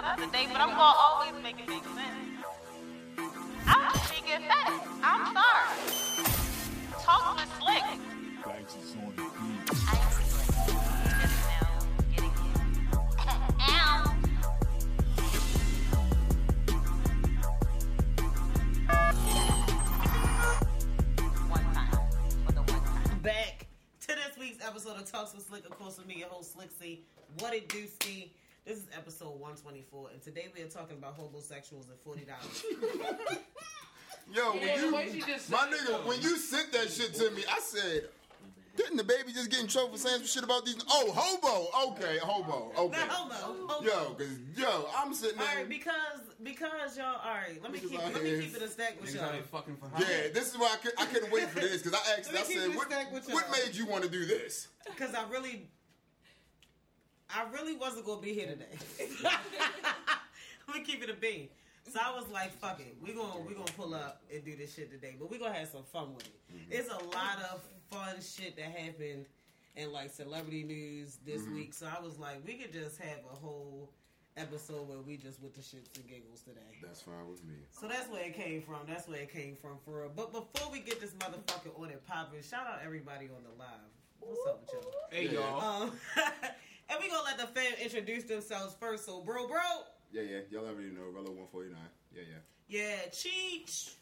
but I'm gonna always make it make sense. I'm just. I'm sorry. Talk with slick. Back to this week's episode of Talks with Slick. Of course, with me, your host Slick C. What it do? This is episode 124, and today we are talking about homosexuals and forty dollars. Yo, Yeah, when you, my said nigga, though. when you sent that shit to me, I said, didn't the baby just get in trouble for saying some shit about these? Oh, hobo. Okay, hobo. Okay. Not homo. homo. Yo, cause yo, I'm sitting All there. right, because because y'all. All right, let me keep out let me keep it a stack with y'all. fucking for yeah, this is why I, could, I couldn't wait for this because I asked. I said, what, what made you want to do this? Because I really, I really wasn't gonna be here today. Let me keep it a bean. So I was like, "Fuck it, we gonna we gonna pull up and do this shit today." But we gonna have some fun with it. It's a lot of fun shit that happened in like celebrity news this week. So I was like, we could just have a whole episode where we just with the shits and giggles today. That's fine with me. So that's where it came from. That's where it came from for real. But before we get this motherfucker on it popping, shout out everybody on the live. What's up with y'all? Hey, y'all. Um, and we gonna let the fam introduce themselves first. So, bro, bro, Yeah, yeah. Y'all already know. Rello 149. Yeah, yeah. yeah, Cheech,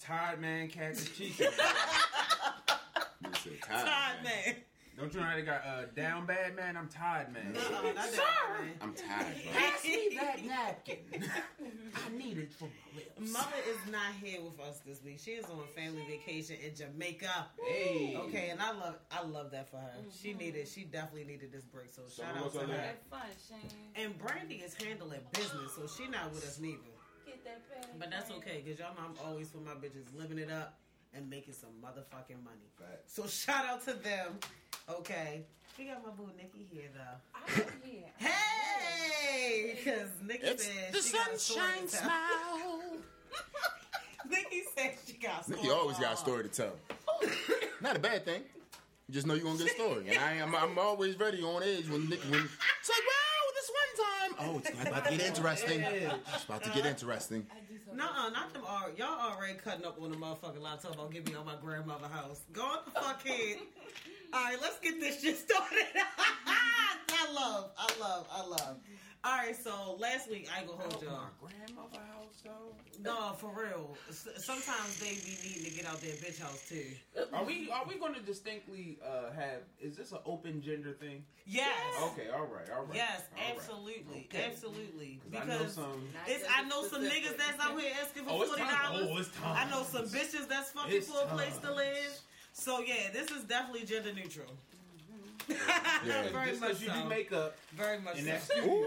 Tired man, catch chicken. You said tired, Todd, man. Man. Don't you know they got uh, down bad man? I'm tired man. Uh-uh, not that, man. I'm tired, bro. Pass me that napkin. I need it for my lips. Mother is not here with us this week. She is on family vacation in Jamaica. Hey. Okay, and I love I love that for her. She needed she definitely needed this break. So shout out to her. man? Fun, Shane. And Brandy is handling business, so she not with us neither. Get that bag. But that's okay, because y'all know I'm always for my bitches living it up and making some motherfucking money. Facts. So shout out to them. Okay. We got my boo Nikki here though. I'm here. Hey! Because Nikki It's said the she got a story sunshine to tell. smile. Nikki said she got a Nikki always got a story to tell. Not a bad thing. You just know you're gonna get a story, and I am. I'm always ready on edge when Nikki when it's like, wow, this one time. Oh, it's about to get interesting. It's about to get uh-huh. interesting. I do not them all. Y'all already cutting up on the motherfucking line talking about getting me on my grandmother house. Go on the fuck in. All right, let's get this shit started. I love, I love, I love. All right, so last week I gonna hold y'all. My grandmother house though. No, for real. S- Sometimes they be needing to get out their bitch house too. Are we are we going to distinctly uh, have? Is this an open gender thing? Yes. Okay, all right, all right. Yes, all right. absolutely, Okay. absolutely. 'Cause I know Because some. it's, I know some niggas that's out here asking for Oh, forty dollars. Oh, it's time. I know some bitches that's fucking It's for a place to live. So yeah, this is definitely gender neutral. Mm-hmm. Yeah. Very Just much because you so. do makeup Very much in so. Ooh,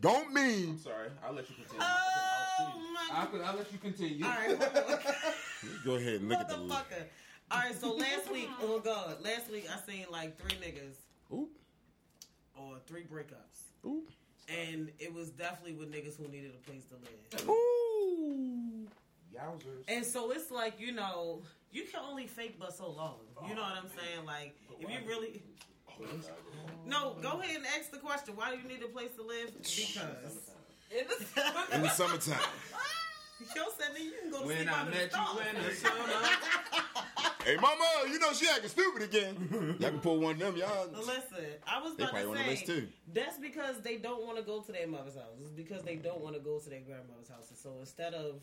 don't mean. I'm sorry. I'll let you continue. Oh my I'll, I'll, I'll let you continue. All right, Go ahead and look at the. motherfucker. All right, so last week, oh god, last week I seen like three niggas Ooh, or three breakups, ooh, and it was definitely with niggas who needed a place to live. ooh. Yowzers. And so it's like, you know, you can only fake but so long. You know what I'm saying? Like, if you really. Oh, no, go ahead and ask the question. Why do you need a place to live? Because. In the summertime. Yo said that you can go to when sleep I under met stars. you in the summer. Hey, mama, you know she acting stupid again. Y'all can pull one of them, y'all. Listen, I was They about probably to on the list say too. that's because they don't want to go to their mother's house. It's because they don't want to go to their grandmother's house. And so instead of,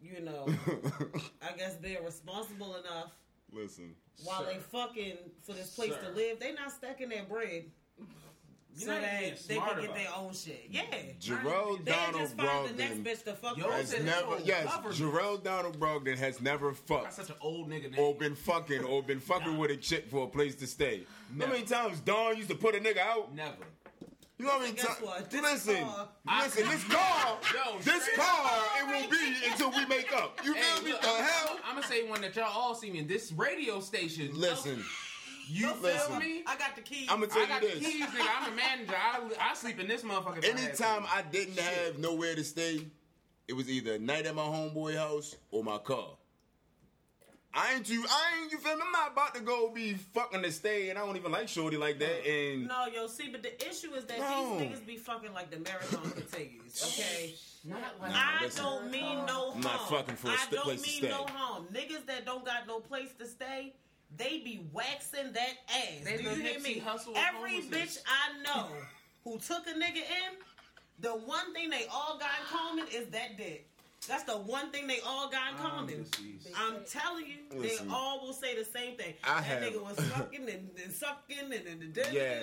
you know, I guess being responsible enough Listen. while Sir. they fucking for this place to live, they not stacking their bread You're so not that they smart can get their own shit. Yeah, Jerome they Donald just find the next Brogdon bitch to fuck with. has never, yes, government. Jerome Donald Brogdon has never That's fucked such an old nigga name. or been fucking or been fucking with a chick for a place to stay. How many times Dawn used to put a nigga out? Never. You know how many Guess what? This Listen, car- listen, this car, Yo, this straight car, it will be until we make up. You feel me? look, the I'm, hell? I'm gonna say one that y'all all see me in this radio station. Listen, you Don't listen. tell me? I got the keys. I'm gonna I tell got you the this. keys, nigga. I'm a manager. I, I sleep in this motherfucker. if I. Anytime I didn't have nowhere to stay, it was either a night at my homeboy house or my car. I ain't you. I ain't you feel me? I'm not about to go be fucking to stay, and I don't even like shorty like that. And No, yo, see, but the issue is that No. these niggas be fucking like the marathon continues. Okay, Not like I don't mean no harm. I'm not fucking for a I st- don't place to mean stay. no harm. Niggas that don't got no place to stay, they be waxing that ass. They Do you hear me? Hussle of Every homelessness. bitch I know who took a nigga in, the one thing they all got in common is that dick. That's the one thing they all got in common. deceased. I'm telling you, Listen. they all will say the same thing. I that have- nigga was sucking and, and sucking and, and, and, Yeah.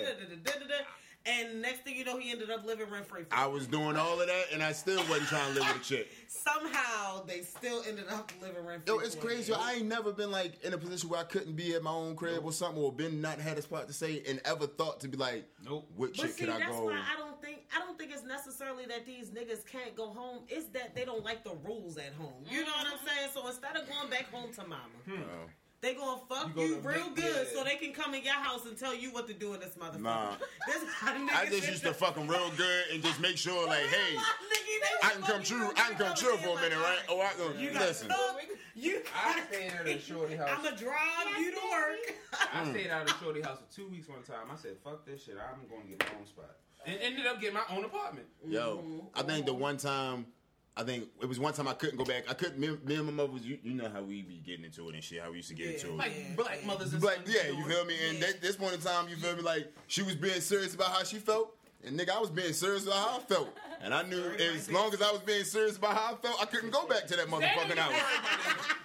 And next thing you know, he ended up living rent free. I was doing all of that, and I still wasn't trying to live with a chick. Somehow they still ended up living rent free. Yo, it's crazy. I ain't never been like in a position where I couldn't be at my own crib or something, or been not had a spot to stay, and ever thought to be like, Nope. what But chick see, could I that's go? why I don't think I don't think it's necessarily that these niggas can't go home. It's that they don't like the rules at home. You mm-hmm. know what I'm saying? So instead of going back home to mama, hmm. Oh. They gonna fuck You you, gonna real make- good so they can come in your house and tell you what to do in this motherfucker. Nah. This I just used to fuck them real good and just make sure, like, hey, I can come true. I can come true for a minute, right? Oh, I can You gotta listen. cook. You I stayed at a shorty house. I'ma drive you to work. I mm. stayed out of Shorty house for two weeks one time. I said, "Fuck this shit. I'm going to get my own spot." And ended up getting my own apartment. Yo, I think the one time, I think it was one time I couldn't go back. I couldn't. Me, me and my mother was. You, you know how we be getting into it and shit. How we used to get Yeah. into it. Like Yeah. black mothers and Like, yeah, you feel me? And Yeah. that, this point in time, you feel me? Like, she was being serious about how she felt. And nigga, I was being serious about how I felt. And I knew as long as I was being serious about how I felt, I couldn't go back to that motherfucking house.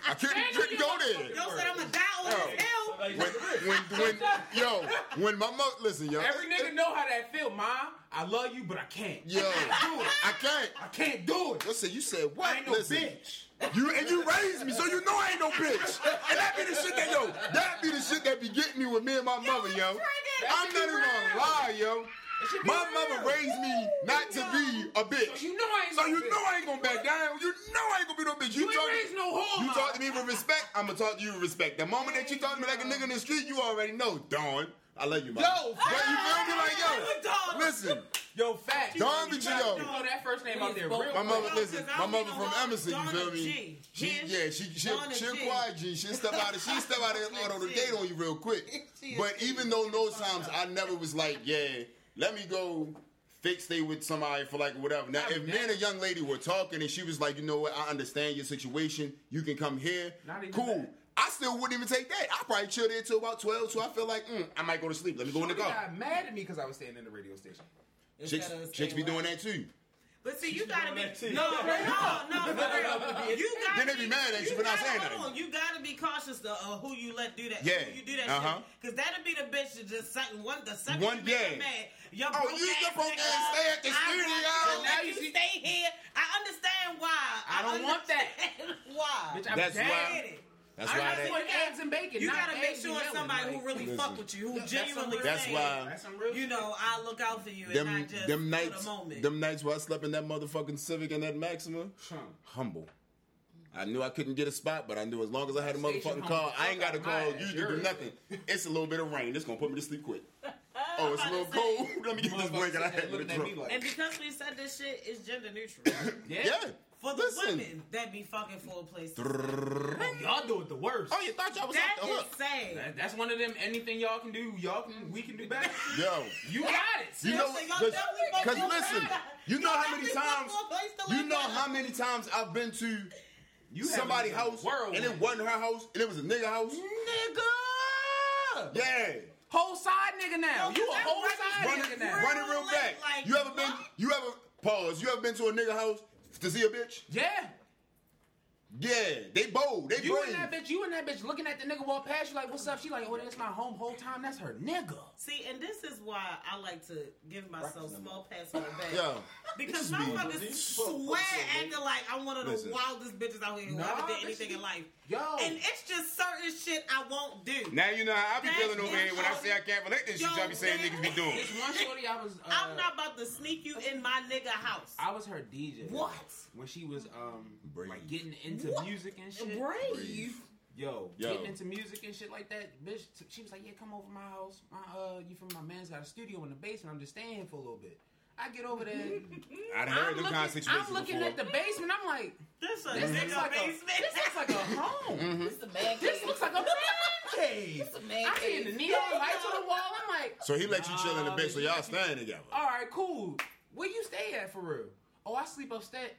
I couldn't, couldn't go there. Yo said I'ma die Yo. this. When, when, when, yo, when my mother, listen, yo. Every nigga know how that feel, mom. I love you, but I can't. Yo, I can't. I can't do it. Listen, you said what? I ain't no Listen, bitch. You and you raised me, so you know I ain't no bitch. And that be the shit that yo, that be the shit that be getting me with me and my mother, yo. I'm not even gonna lie, yo. My real. mother raised me not to be a bitch. So you know I ain't So you bitch. know I ain't gonna back down. You know I ain't gonna be no bitch. You ain't talk, raised no whore, You talk to me with respect, I'm gonna talk to you with respect. The moment that you talk to me like a nigga in the street, you already know, Dawn. I love you, man. Yo, but you feel me like yo? Listen, Yo, fact. Dawn be you yo. know that first name out there. Please, Real My mother, No, listen, 'cause I my mother from Emerson, you Donna feel me? G. She, Yeah. yeah, she, she, Donna she'll quiet G. She'll step out of, she'll step out of auto the G. gate on you real quick. But even though those times I never was like, yeah, let me go fix stay with somebody for like whatever. Now, if me and a young lady were talking and she was like, you know what, I understand your situation, you can come here, Not even cool. that. I still wouldn't even take that. I probably chill there till about twelve, so I feel like mm, I might go to sleep. Let me go in the car. got mad at me because I was staying in the radio station. Chicks, chicks be doing that too. But see, you gotta be that too. no, no, no. You gotta Then they be mad at you for not saying hold nothing. You gotta be cautious of uh, who you let do that. Yeah. who you do that Uh-huh. Because that'll be the bitch that just second one, the second One- you make her yeah. mad. Your Oh, you ass the broke ass stay at the studio. Now you you stay here. I understand why. I don't want that. Why? Bitch, I'm That's why- it. That's I why gotta that. see Put eggs and bacon. You gotta make sure and it's yelling, somebody who really Listen. fuck with you, who That's genuinely real That's saying, why- That's some real you know, I look out for you and them not just them for nights the moment. them nights where I slept in that motherfucking Civic and that Maxima, Huh. humble. I knew I couldn't get a spot, but I knew as long as I had a motherfucking car, I ain't got to call you ass, to do nothing. It's a little bit of rain. It's gonna put me to sleep quick. Oh, it's a little cold. Let me get this Motherfucker blanket I sitting there had in the looking at me truck. like, And because we said this shit is gender neutral. yeah. Yeah. For the Listen. women that be fucking for a place. to Oh, y'all do it the worst. Oh, you thought y'all was That off the is hook? sad. That- that's one of them. Anything y'all can do, y'all can. We can do better. Yo. You got it. You know, so y'all because definitely fuck listen, you know how many definitely fuck times, for a place to you live know at. how many times I've been to You somebody's house whirlwind. and it wasn't her house and it was a nigga house. nigga. Yeah. Whole side nigga now. Yo, you a that whole right side Run nigga now. run it real Like- back. like you ever been? what? You ever pause? You ever been to a nigga house to see a bitch? Yeah. Yeah, they bold. They You brave. and that bitch, you and that bitch looking at the nigga walk past you like, what's up? She like, oh, that's my home whole time. That's her nigga. See, and this is why I like to give myself small pats on the back. Yo, Because this is me. motherfuckers swear acting like I'm one of the Listen. wildest bitches out here who Nah, ever did this anything is- in life. Yo. And it's just certain shit I won't do. Now you know how I be That's feeling over here when I say I can't relate this shit. Yo, Y'all be saying niggas be doing. This one shorty, I was. Uh, I'm not about to sneak you in my nigga house. I was her DJ. What? When she was um Brave. like getting into What? music and shit. Brave. Yo, Yo. getting into music and shit like that, bitch. She was like, "Yeah, come over my house. My uh, you from my man's got a studio in the basement. I'm just staying here for a little bit." I get over there. I done I'm heard them looking, kind of situations I'm looking before. at the basement. I'm like, This a this looks nigga like a, basement. this looks like a home. Mm-hmm. This the man This looks like a man cave. This a man I see cave. the neon lights on the wall. I'm like, So he let you chill in the Nah, bed, so y'all staying together. all right, cool. Where you stay at for real? Oh, I sleep upstairs.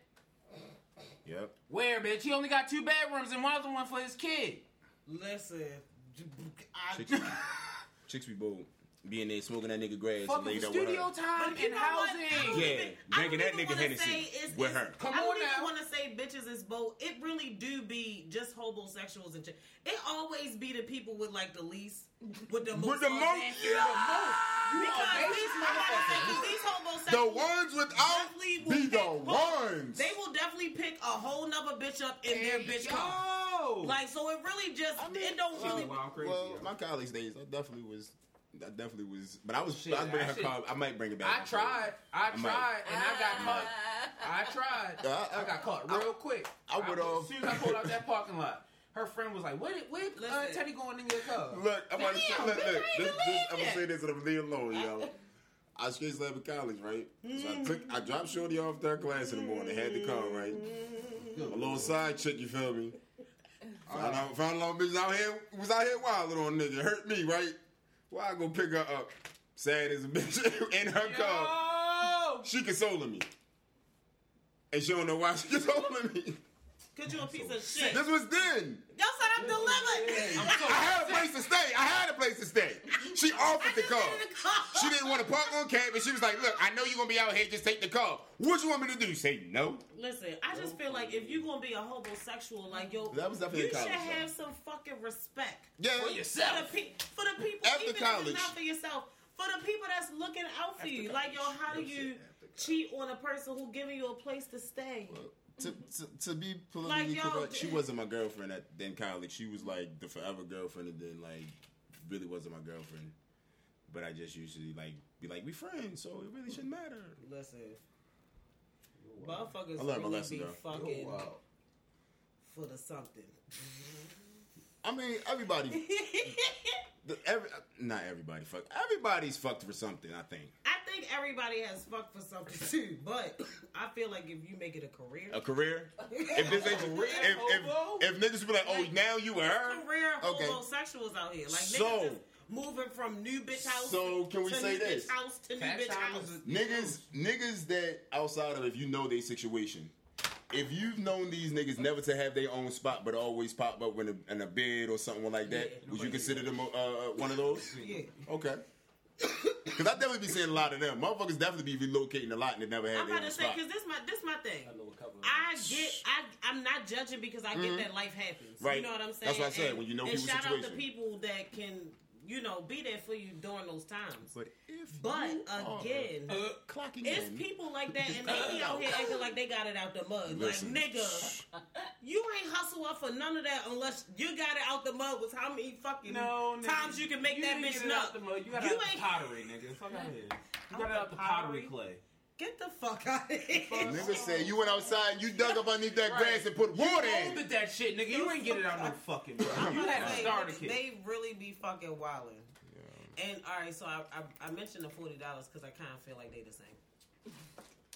Yep. Where, bitch? He only got two bedrooms and one other one for his kid. Listen, I, Chicks, chicks be bold. Being there smoking that nigga grass and Fucking laid up with studio her. time But you and know what? I housing. don't Yeah, even- I drinking don't that even nigga wanna Hennessy say it's- with it's- her. Come I don't on even want to say bitches is both. It really do be just homosexuals and shit. It always be the people with like the least, with the most. With the most, audacity. yeah. Because a these, basic I gotta say, 'cause these homosexuals. The ones without definitely will be the pick- ones. They will definitely pick a whole nother bitch up in their bitch Yo. car. Like so, it really just it don't really. Wow, crazy. Well, my college days, I definitely was. I definitely was, but I was. Shit, I bring I her should- car. I might bring it back. I tried. I I might. tried, and I got caught. I tried. I- I got caught real quick. I would, As uh, soon as I pulled out that parking lot, her friend was like, "Where, where uh, Listen. Teddy going in your car?" Look, I'm about to say, Damn, look, look. This, this, I'm gonna say this and I'm leave alone, yo. I straight slab in college, right? So I took, I dropped Shorty off third class in the morning. Had the car, right? A little side chick, you feel me? Found out, found out, bitch out here was out here wilding on nigga. Hurt me, right? Why I go pick her up? Sad as a bitch in her car. She consoling me, and she don't know why she consoling me. Cause you a piece of shit. This was then. Y'all said I'm delivered. I had a place to stay. I had a place to stay. She offered the car. She didn't want to park on campus. She was like, "Look, I know you're gonna be out here. Just take the car. What you want me to do? Say no." Listen, I just feel like if you're gonna be a homosexual, like yo, That was definitely you college, should though. have some fucking respect Yeah. For for yourself. the, pe- for the people After even if it's not for yourself, for the people that's looking out for you. Like yo, how do you cheat on a person who giving you a place to stay? To, to, to be politically Like, correct, she wasn't my girlfriend at in college. She was like the forever girlfriend, and then like really wasn't my girlfriend. But I just usually like be like we friends, so it really shouldn't matter. Listen, motherfuckers I learned my lesson, be though. fucking Oh, wow. for the something. I mean, everybody, the, every, not everybody fuck. Everybody's fucked for something. I think I think everybody has fucked for something too, but I feel like if you make it a career, a career. If this ain't Career if, hobo? if, if niggas be like, oh, now you were her. career Okay. homosexuals out here, like So- niggas moving from new bitch house. So, can we to say new this? Bitch house to new bitch time house. Niggas, niggas that outside of if you know their situation, if you've known these niggas never to have their own spot but always pop up in a, in a bed or something like that, Yeah. would you consider them uh, uh, one of those? Yeah. Okay. Because I definitely be seeing a lot of them. Motherfuckers definitely be relocating a lot and they never had I'm about to say because this my this my thing. I know a couple of I get I I'm not judging because I get that life happens. Mm-hmm. Right. You know what I'm saying? That's what I said, And- when you know and people's shout out situation. to people that can you know be there for you during those times. But if But you are again, uh, clocking It's in, people like that, and they be out here acting like they got it out the mud. Listen. Like, nigga, you ain't hustle up for none of that unless you got it out the mud with how many fucking No, nigga. times you can make that bitch get it nut. the mud. You got You it out the ain't- pottery, nigga. Fuck out here. You got it the out the pottery pottery? clay. Get the fuck out of here. nigga said you went outside and you dug up underneath that Right. grass and put water in. Molded that shit, nigga. You ain't get it out no fucking bro. You about had to a say, starter niggas. They really be fucking wilding. And all right, so I, I, I mentioned the forty dollars because I kind of feel like they the same.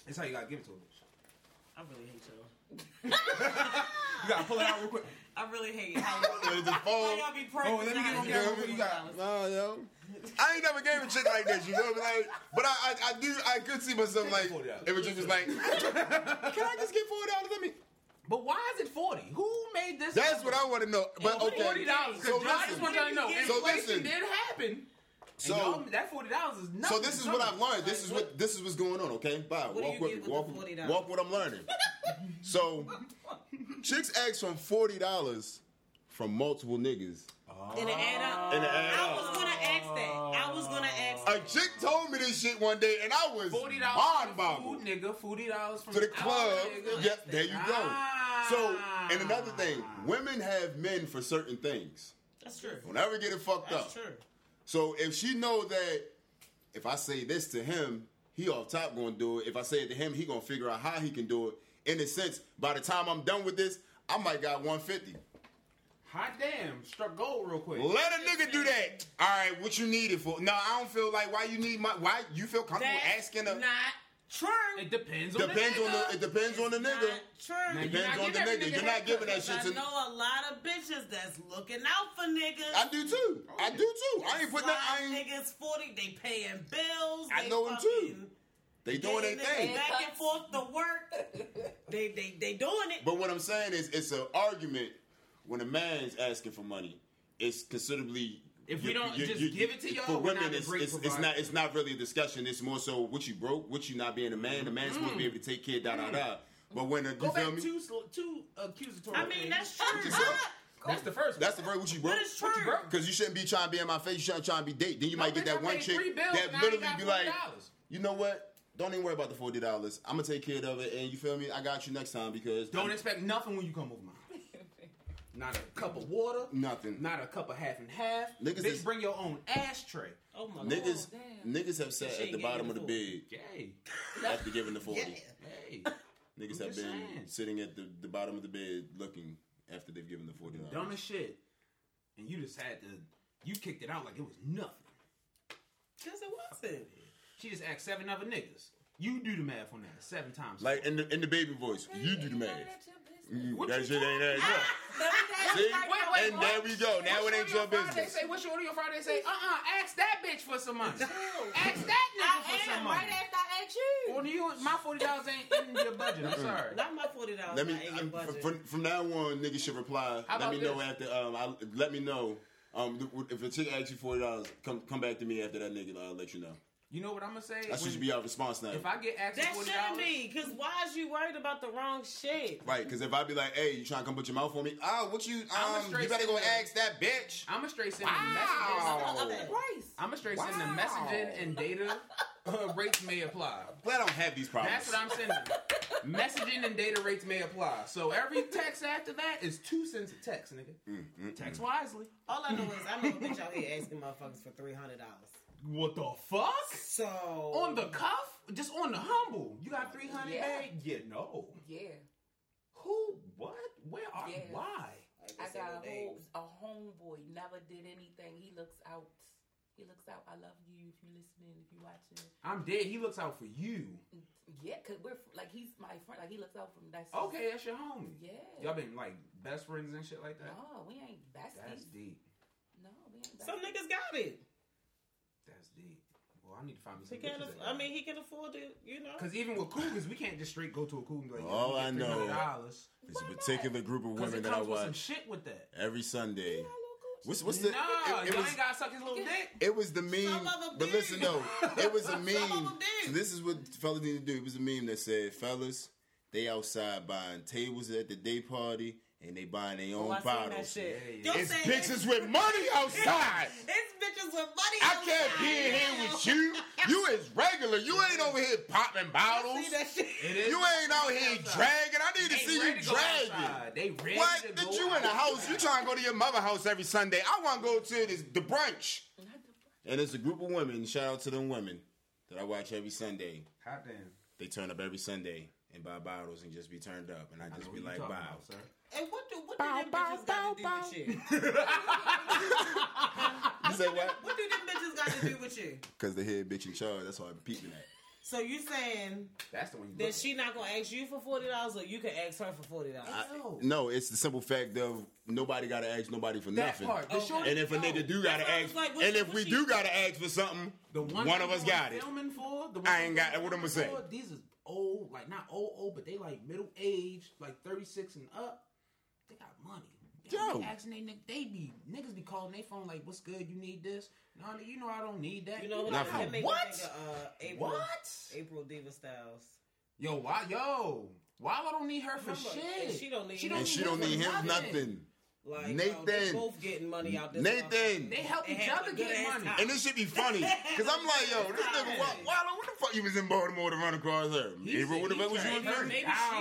That's how you gotta give it to him. I really hate y'all. You gotta pull it out real quick. I really hate how, Let it just how fall. y'all be praying. Oh, let me get on You camera. feel? You got- Nah, yo. I ain't never gave a chick like this, you feel me? Like, but I, I, I do, I could see myself like, $40. if it just was like, can I just get forty dollars? Let me. But why is it forty? Who made this? That's what I want to know. But okay, Forty dollars. So I just listen, want y'all to know. So Inflation listen. did happen. So- So that forty dollars is nothing. so this is what I've learned. This is what this is what's going on. Okay, bye. What do Walk you with get me. with Walk, the with- $40? walk what I'm learning. so, chicks ask from forty dollars from multiple niggas. And it add up. And it add I was gonna ask that. I was gonna ask. That. A chick told me this shit one day, and I was Forty mind dollars food, nigga. Forty dollars from to the club. nigga. Yep, there you go. Ah. So, and another thing, women have men for certain things. That's true. Don't ever get it fucked That's up. That's true. So if she know that if I say this to him, he off top gonna do it. If I say it to him, he gonna figure out how he can do it. In a sense, by the time I'm done with this, I might got 150. Hot damn, struck gold real quick. Let a nigga do that. All right, what you need it for? No, I don't feel like why you need my why you feel comfortable That's asking a not True. It depends on the Depends the on the. It depends on the Not nigga. True. Now, Depends on the nigga. nigga You're not giving that cookies. shit I know a lot of bitches that's looking out for niggas. I do too. I do too. I ain't putting that. I Slide ain't. niggas forty. They paying bills. I they know 'em too. They doing their thing. niggas Back and forth to work. they they they doing it. But what I'm saying is, it's an argument when a man's asking for money. It's considerably. If we don't just give it to y'all, for we're women, not it's, it's, it's not. It's not really a discussion. It's more so what you broke, what you not being a man. The man's supposed to be mm. able to take care. Da da da. Mm. But when a, you Go feel back me? two, sl- two accusatory. I mean things. that's true. Ah, that's the first. That's the first. what you broke. But it's true. What you broke? Because you shouldn't be trying to be in my face. You shouldn't try to be date. Then you No, might get that one chick that and I ain't literally be like, you know what? Don't even worry about the forty dollars. I'm gonna take care of it, and you feel me? I got you next time because Don't I'm- expect nothing when you come over my house. Not a cup of water. nothing. Not a cup of half and half. Niggas Bitch, is- bring your own ashtray. Oh my god. Niggas, damn. niggas have sat She at the getting bottom of the food. bed Yay. after giving the forty. Hey. Niggas I'm have just been saying. sitting at the, the bottom of the bed looking after they've given the forty dollars. Dumbest shit. And you just had to. You kicked it out like it was nothing. Cause it wasn't. She just asked seven other niggas. You do the math on that seven times. Like in the in the baby voice, you do the math. That you shit ain't talking adding up. See, Wait, wait, and what? there we go. Now it ain't your Friday business. say, what's your order on Friday say? Uh-uh, ask that bitch for some money. ask that nigga for some am money. right after I ask you. Well, you, my forty dollars ain't in your budget. I'm sorry. Not my forty dollars. Let me not in your I'm- budget. from, from now on, nigga should reply. How Let me about know after. Um, I, let me know. Um, if a chick asks you forty dollars, come come back to me after that nigga. I'll let you know. You know what I'm gonna say? That should be our response now. If I get asked that for forty shouldn't be. Cause why is you worried about the wrong shit? Right, because if I be like, "Hey, you trying to come put your mouth on me?" Oh, what you? I'ma Um, you better go ask that bitch. I'm gonna straight send the Wow. messages. Price. I'm gonna straight send the Wow. messaging and data uh, rates may apply. Glad I don't have these problems. That's what I'm sending. Messaging and data rates may apply. So every text after that is two cents a text, nigga. Mm, Text wisely. All I know is I know a bitch out here asking motherfuckers for three hundred dollars. What the fuck? So On the cuff? Just on the humble. You got 300 Yeah. babe? Yeah, no. Yeah. Who? What? Where are Yeah. Why? I got a whole a homeboy, never did anything. He looks out. He looks out. I love you if you're listening, if you're watching. I'm dead. He looks out for you. Yeah, cause we're like he's my friend. Like he looks out for me. That's Okay, that's your homie. Yeah. Y'all been like best friends and shit like that? No, we ain't besties. That's deep. No, we ain't besties. some niggas got it. That's deep. Well, I need to find me He some can. bitches that I mean, he can afford it. You know. Because even with cougars, we can't just straight go to a cougar and be like, All I know- $300. It's a particular group of women that I comes with some watch shit with that. every Sunday. Yeah, little What's what's the? nah, it, it was, ain't gotta suck his little dick. it was the meme. Some of 'em But listen though, it was a Some of meme. 'em did. So this is what fellas need to do. It was a meme that said, "Fellas, they outside buying tables at the day party and they buying their oh, own Oh, I seen that bottles. shit. Yeah, It's saying bitches with money outside. It's bitches with money. I can't be in here with you. You is regular. You ain't over here popping bottles. See that shit? It is. You ain't out here dragging. I need to see you to dragging. outside. They ready What? to That go you in the house? You trying to go to your mother house every Sunday? I want to go to this, the brunch. And it's a group of women. Shout out to them women that I watch every Sunday. Hot damn. They turn up every Sunday and buy bottles and just be turned up, and I I just what be like, talking wow. about, sir. And what do what do them bitches got to do with you? You say what? What do them bitches got to do with you? Because the head bitch in charge. That's why I'm peeping at. So you saying That's the one you that she not gonna ask you for forty dollars, or you can ask her for forty dollars? No. No, it's the simple fact of nobody got to ask nobody for That nothing. part. The Okay. And if a nigga do gotta That's why I was ask, like, what and she- if we she- do gotta ask for something, The one, one of us got it. Filming for the I ain't got- what I'ma say. These is old, like not old, old, but they like middle age, like thirty six and up. They got money. They Yo. be asking they nigg- they be niggas be calling their phone like, "What's good? You need this?" No, nigga, you know I don't need that. You know, Not that, make what? think of, uh, April, What? April Diva Styles. Yo, why? Yo, why I don't need her for Remember, shit? she don't need She him. And she don't need him nothing. Like yo, Nathan. they both getting money out this. Nathan. motherfucker. They help each other get money. time. And this should be funny. Because I'm like, yo, this nigga, Wa- Wallow, what the fuck you was in Baltimore to run across her? He April, what the fuck was you in he there?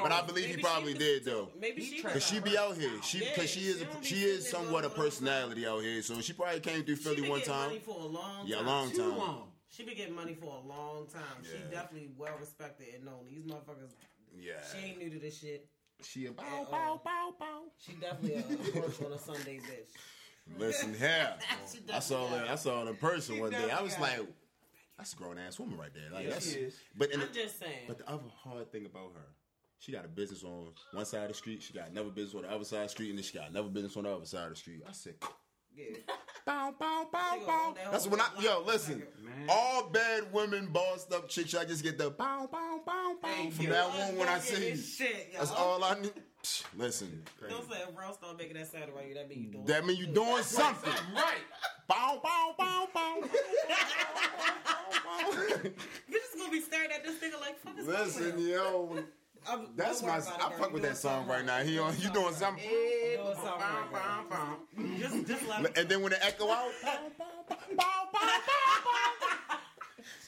But I believe he probably did, though. Maybe she. Cause she be out here, she cause she is she a, she is somewhat a going all the personality out here, so she probably came through She Philly been one getting time. money for a long Yeah, a long time. She been getting money for a long time. She definitely well respected and known. These motherfuckers. Yeah, She ain't new to this shit. She a And, bow uh, bow bow bow. She definitely a work on a Sunday bitch. Listen here, I saw her. I saw her in person She one day. I was like, that's a grown ass woman right there. Like Yeah, that's she is. but in I'm the, just saying. but the other hard thing about her, she got a business on one side of the street, she got another business on the other side of the street, and then she got another business on the other side of the street. I said, yeah. bow, bow, bow, bow. That's when I yo listen. Man. All bad women, bossed up chicks, I just get the bow, bow, bow, bow. Thank From you. now on, when I see you, shit, that's all I need. Listen, Don't say if Rose start making that sound around you, that mean you doing that mean you doing something. Right. Bow, bow, bow, bow. You're just gonna be staring at this nigga like fuck Listen, yo, I'm, that's my. worry about it, I girl. fuck You with that song something right now. He on. You doing something? You doing something right, girl. Just, just And then when it echo out, bow, bow, bow, bow, bow, bow.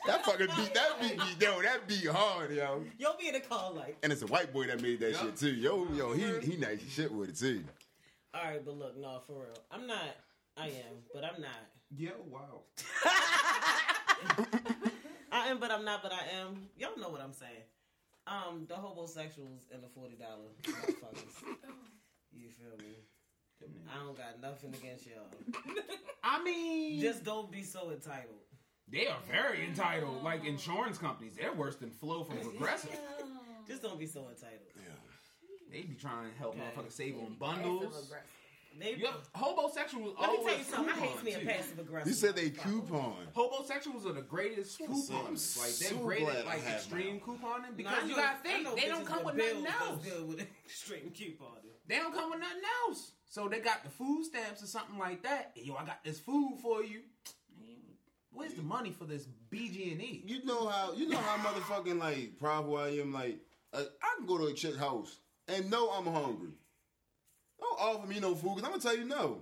that fucking beat, that beat, beat, yo, that beat hard, yo. You'll be in the car like. And it's a white boy that made that shit too. Yo, yo, he uh-huh. he nice shit with it too. All right, but look, no, for real. I'm not. I am, but I'm not. Yeah, wow. I am, but I'm not. But I am. Y'all know what I'm saying. Um, the homosexuals and the forty dollar motherfuckers. You feel me? I don't got nothing against y'all. I mean, Just don't be so entitled. they are very entitled. Like insurance companies, they're worse than Flow from Progressive. Just don't be so entitled. Yeah. They be trying to help Okay. motherfuckers save on Passive bundles. Aggressive. They, Yeah, homosexuals let me tell you always something. I hate coupon, me a too. passive aggressive. You said they coupon. Homosexuals are the greatest I'm coupons. Like they're so great glad at I like have extreme mine. couponing because Nah, you gotta think they don't come with nothing else. Good with extreme couponing. They don't come with nothing else. So they got the food stamps or something like that. Yo, I got this food for you. Man, Where's the money for this BG and E? You know how you know how motherfucking like proud I am. Like uh, I can go to a chick house and know I'm hungry. Don't offer me no food because I'm gonna tell you no.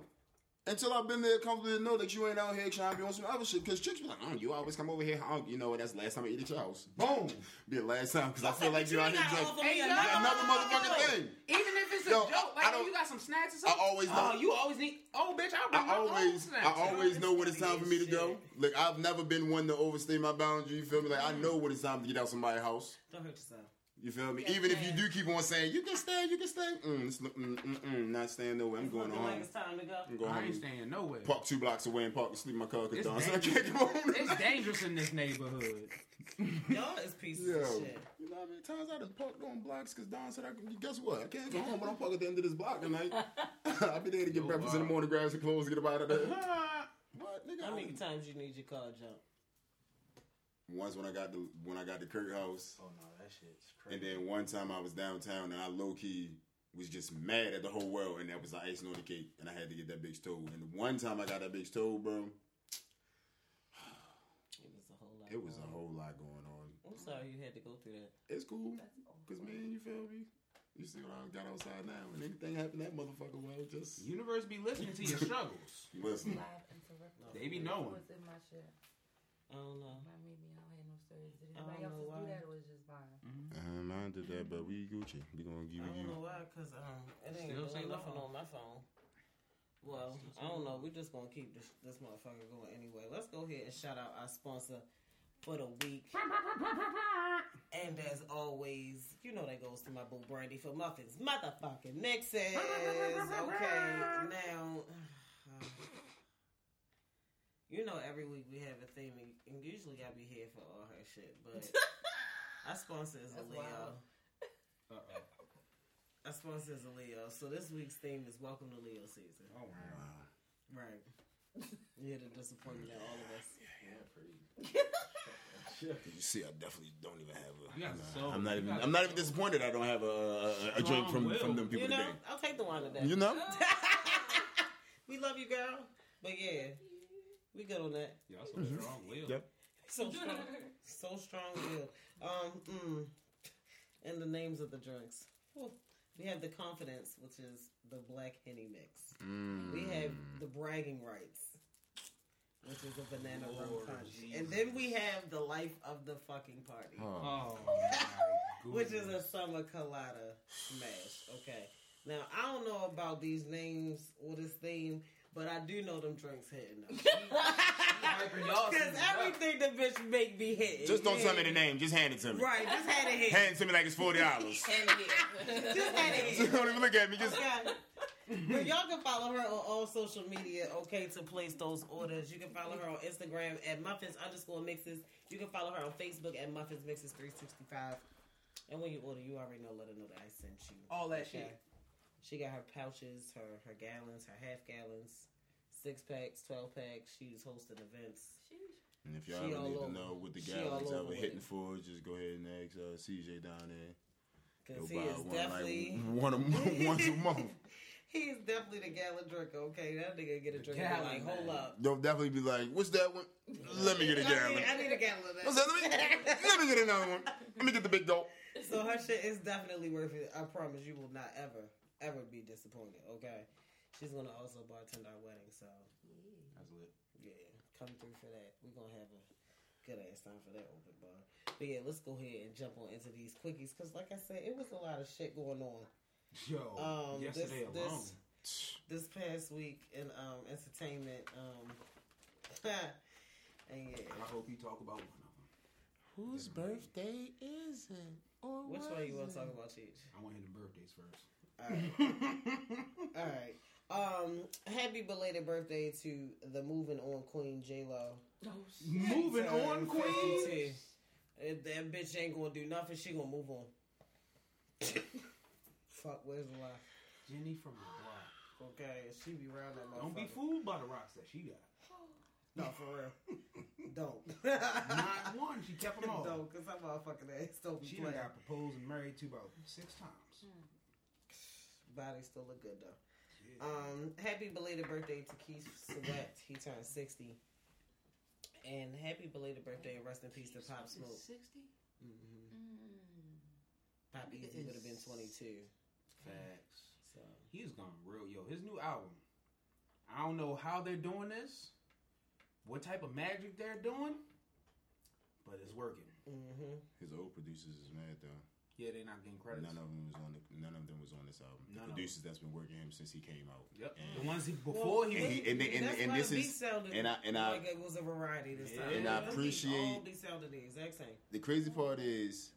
Until I've been there comfortably to know that you ain't out here trying to be on some other shit. Because chicks be like, oh, you always come over here hungry. You know what? That's the last time I eat at your house. Boom. Be the last time because I feel like But you out here gotta drunk. Hey, a yo. nut. Another motherfucking thing. Even if it's a Yo, joke, I like don't- oh, you got some snacks or I something. always oh, know. Oh, you always need. Oh, bitch, I'll bring I my own always, snacks. I always know when it's time for me to go. shit. Like I've never been one to overstay my boundary. You feel me? Like I mm. know when it's time to get out somebody's house. Don't hurt yourself. You feel me? Yes, Even if you do keep on saying you can stay, you can stay. Mm, it's, mm, mm, mm, not staying nowhere. I'm going Looking like home. it's time to go. I'm going I ain't home. staying nowhere. Park two blocks away and park and sleep in my car because It's Don said I can't come home. It's dangerous in this neighborhood. Y'all is pieces Yo, of shit. you know how many times I done parked on blocks because Don said I can. Guess what? I can't go home, but I'm parked at the end of this block tonight. I'll be there to get Yo, breakfast in the morning, grab some clothes, get up out of there. what, nigga? How many don't- times you need your car jumped? Once when I got the when I got the Kirk house. Oh no, that shit's And then one time I was downtown and I low key was just mad at the whole world, and that was the icing on the cake, and I had to get that bitch towed. And the one time I got that bitch towed, bro, It was a whole lot. it was a going on. whole lot going on. I'm sorry you had to go through that. It's cool, cause man, you feel me? You see what I got outside now, and anything happen that motherfucker, well, just Universe be listening to your struggles. listen. Live interrupted. They be knowing. What's in my shit? I don't know. My maybe I don't have no stories. Did I anybody don't else know do why. that or was it just mine? Um, I did that, but we Gucci. We gonna give you. I don't you. know why, cause um, it ain't, Still it ain't nothing on my phone. Well, I don't know. We're just gonna keep this this motherfucker going anyway. Let's go ahead and shout out our sponsor for the week. And as always, you know that goes to my boo Brandy for muffins, motherfucking mixes. Okay, now. You know, every week we have a theme, and- and usually I be here for all her shit, but our sponsor is a Leo. Uh-oh. Our sponsor is a Leo. So this week's theme is Welcome to Leo season. Oh, wow. Right. You're the disappointment of all of us. Yeah pretty you see, I definitely don't even have a. You got nah, so- I'm not even. I'm not even disappointed. I don't have a, a, a drink from Strong from them people You know, today. I'll take the wine today. You know. we love you, girl. But yeah, we good on that. Y'all so strong will. Yep. So strong, so strong will. Um, mm. and the names of the drinks. Whew. We have the confidence, which is the black henny mix. Mm. We have the bragging rights, which is a banana rum punch, Jesus. and then we have the life of the fucking party. Oh. Oh, which is a summer colada smash. Okay. Now I don't know about these names or this theme, but I do know them drinks hitting them. Hyping y'all Because season up. everything the bitch make me hit. Just don't tell me the name. Just hand it to me. Right, just had it hit. Hand it to me like it's forty dollars. And yeah. Just had it hit. don't even look at me. Just Okay. But y'all can follow her on all social media, okay, to place those orders. You can follow her on Instagram at Muffins underscore mixes. You can follow her on Facebook at Muffins Mixes 365. And when you order, you already know, let her know that I sent you. All that Okay? shit. She got her pouches, her, her gallons, her half gallons, six packs, 12 packs. She's hosting events. And if y'all She ever all need to know what the She gallons all ever hitting it. for, just go ahead and ask uh, CJ down there. Because He'll he buy is one definitely. like one a month, once a month. He is definitely the gallon drinker, okay? That nigga get a drink and be gallon like, hold man. up. They'll definitely be like, "What's that one? Let me get a I gallon." need, I need a gallon of that. What's that? Let me, let me get another one. Let me get the big gulp. So her shit is definitely worth it. I promise you will not ever, ever be disappointed. Okay, she's gonna also bartend our wedding, so That's lit. yeah, come through for that. We're gonna have a good ass time for that open bar. But yeah, let's go ahead and jump on into these quickies because, like I said, it was a lot of shit going on Yo, Um, yesterday this- alone. this past week in um entertainment. Um, and yeah, I hope you talk about one of them. Whose birthday is it? Or which one you want to talk about, Cheech? I want to hit the birthdays first. All right. All right. Um, happy belated birthday to the moving on Queen J Lo. Oh, Moving on, Queen. If that bitch ain't gonna do nothing, she gonna move on. Fuck, where's the lie? Jenny from the block. Okay, she be around that motherfucker. Don't be fooled by the rocks that she got. No, for real. Don't. Not one. She kept them all. Don't, cause that motherfucking ass don't be She done playing. got proposed and married to about six times. Body still look good though. Um, happy belated birthday to Keith Sweat. He turned sixty. And happy belated birthday, rest in peace to Pop Smoke. 60? Pop Easy would have been twenty two. Facts. So He's gone real. Yo, his new album. I don't know how they're doing this, what type of magic they're doing, but it's working. mm-hmm. His old producers is mad though. Yeah, they're not getting credits. None of them was on the, none of them was on this album. The None of producers that's been working him since he came out. Yep. And, The ones he, before and he, he and, and, and this is and I and I like it was a variety this Yeah. time. And I appreciate- all be sounded the exact same. the crazy part is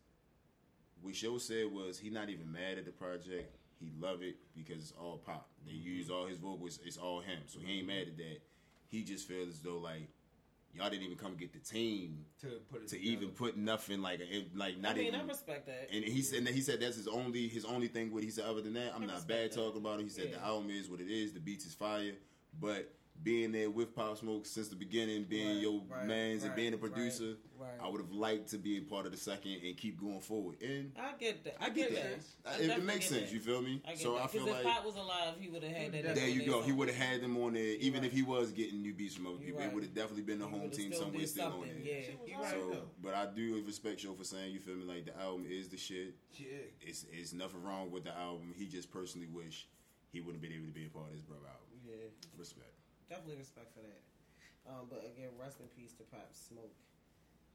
what Show said was he not even mad at the project. He love it because it's all pop. They mm-hmm. use all his vocals. It's all him. So he ain't mad at that. He just feels as though like y'all didn't even come get the team to put it to together. even put nothing like it- like not I mean, even. I respect that. and he said he said that's his only his only thing. What he said other than that, I'm I not bad that. talking about it. He said Yeah. the album is what it is. The beats is fire, but being there with Pop Smoke since the beginning, being Right, your right, man's and being a producer, right. I would have liked to be a part of the second and keep going forward. And I get that. I get that. I It, it makes sense. that. You feel me? I get so that. I feel 'Cause like if Pop was alive, he would have had that. there you go. He would have had them on there, even Right. if he was getting new beats from other people. Right. It would have definitely been the He home team still somewhere still on something, there. Yeah, right, right. So, but I do respect you for saying you feel me like the album is the shit. Yeah. It's it's nothing wrong with the album. He just personally wish he would have been able to be a part of his brother album. Yeah, Respect. Definitely respect for that. Um, but again, rest in peace to Pop Smoke.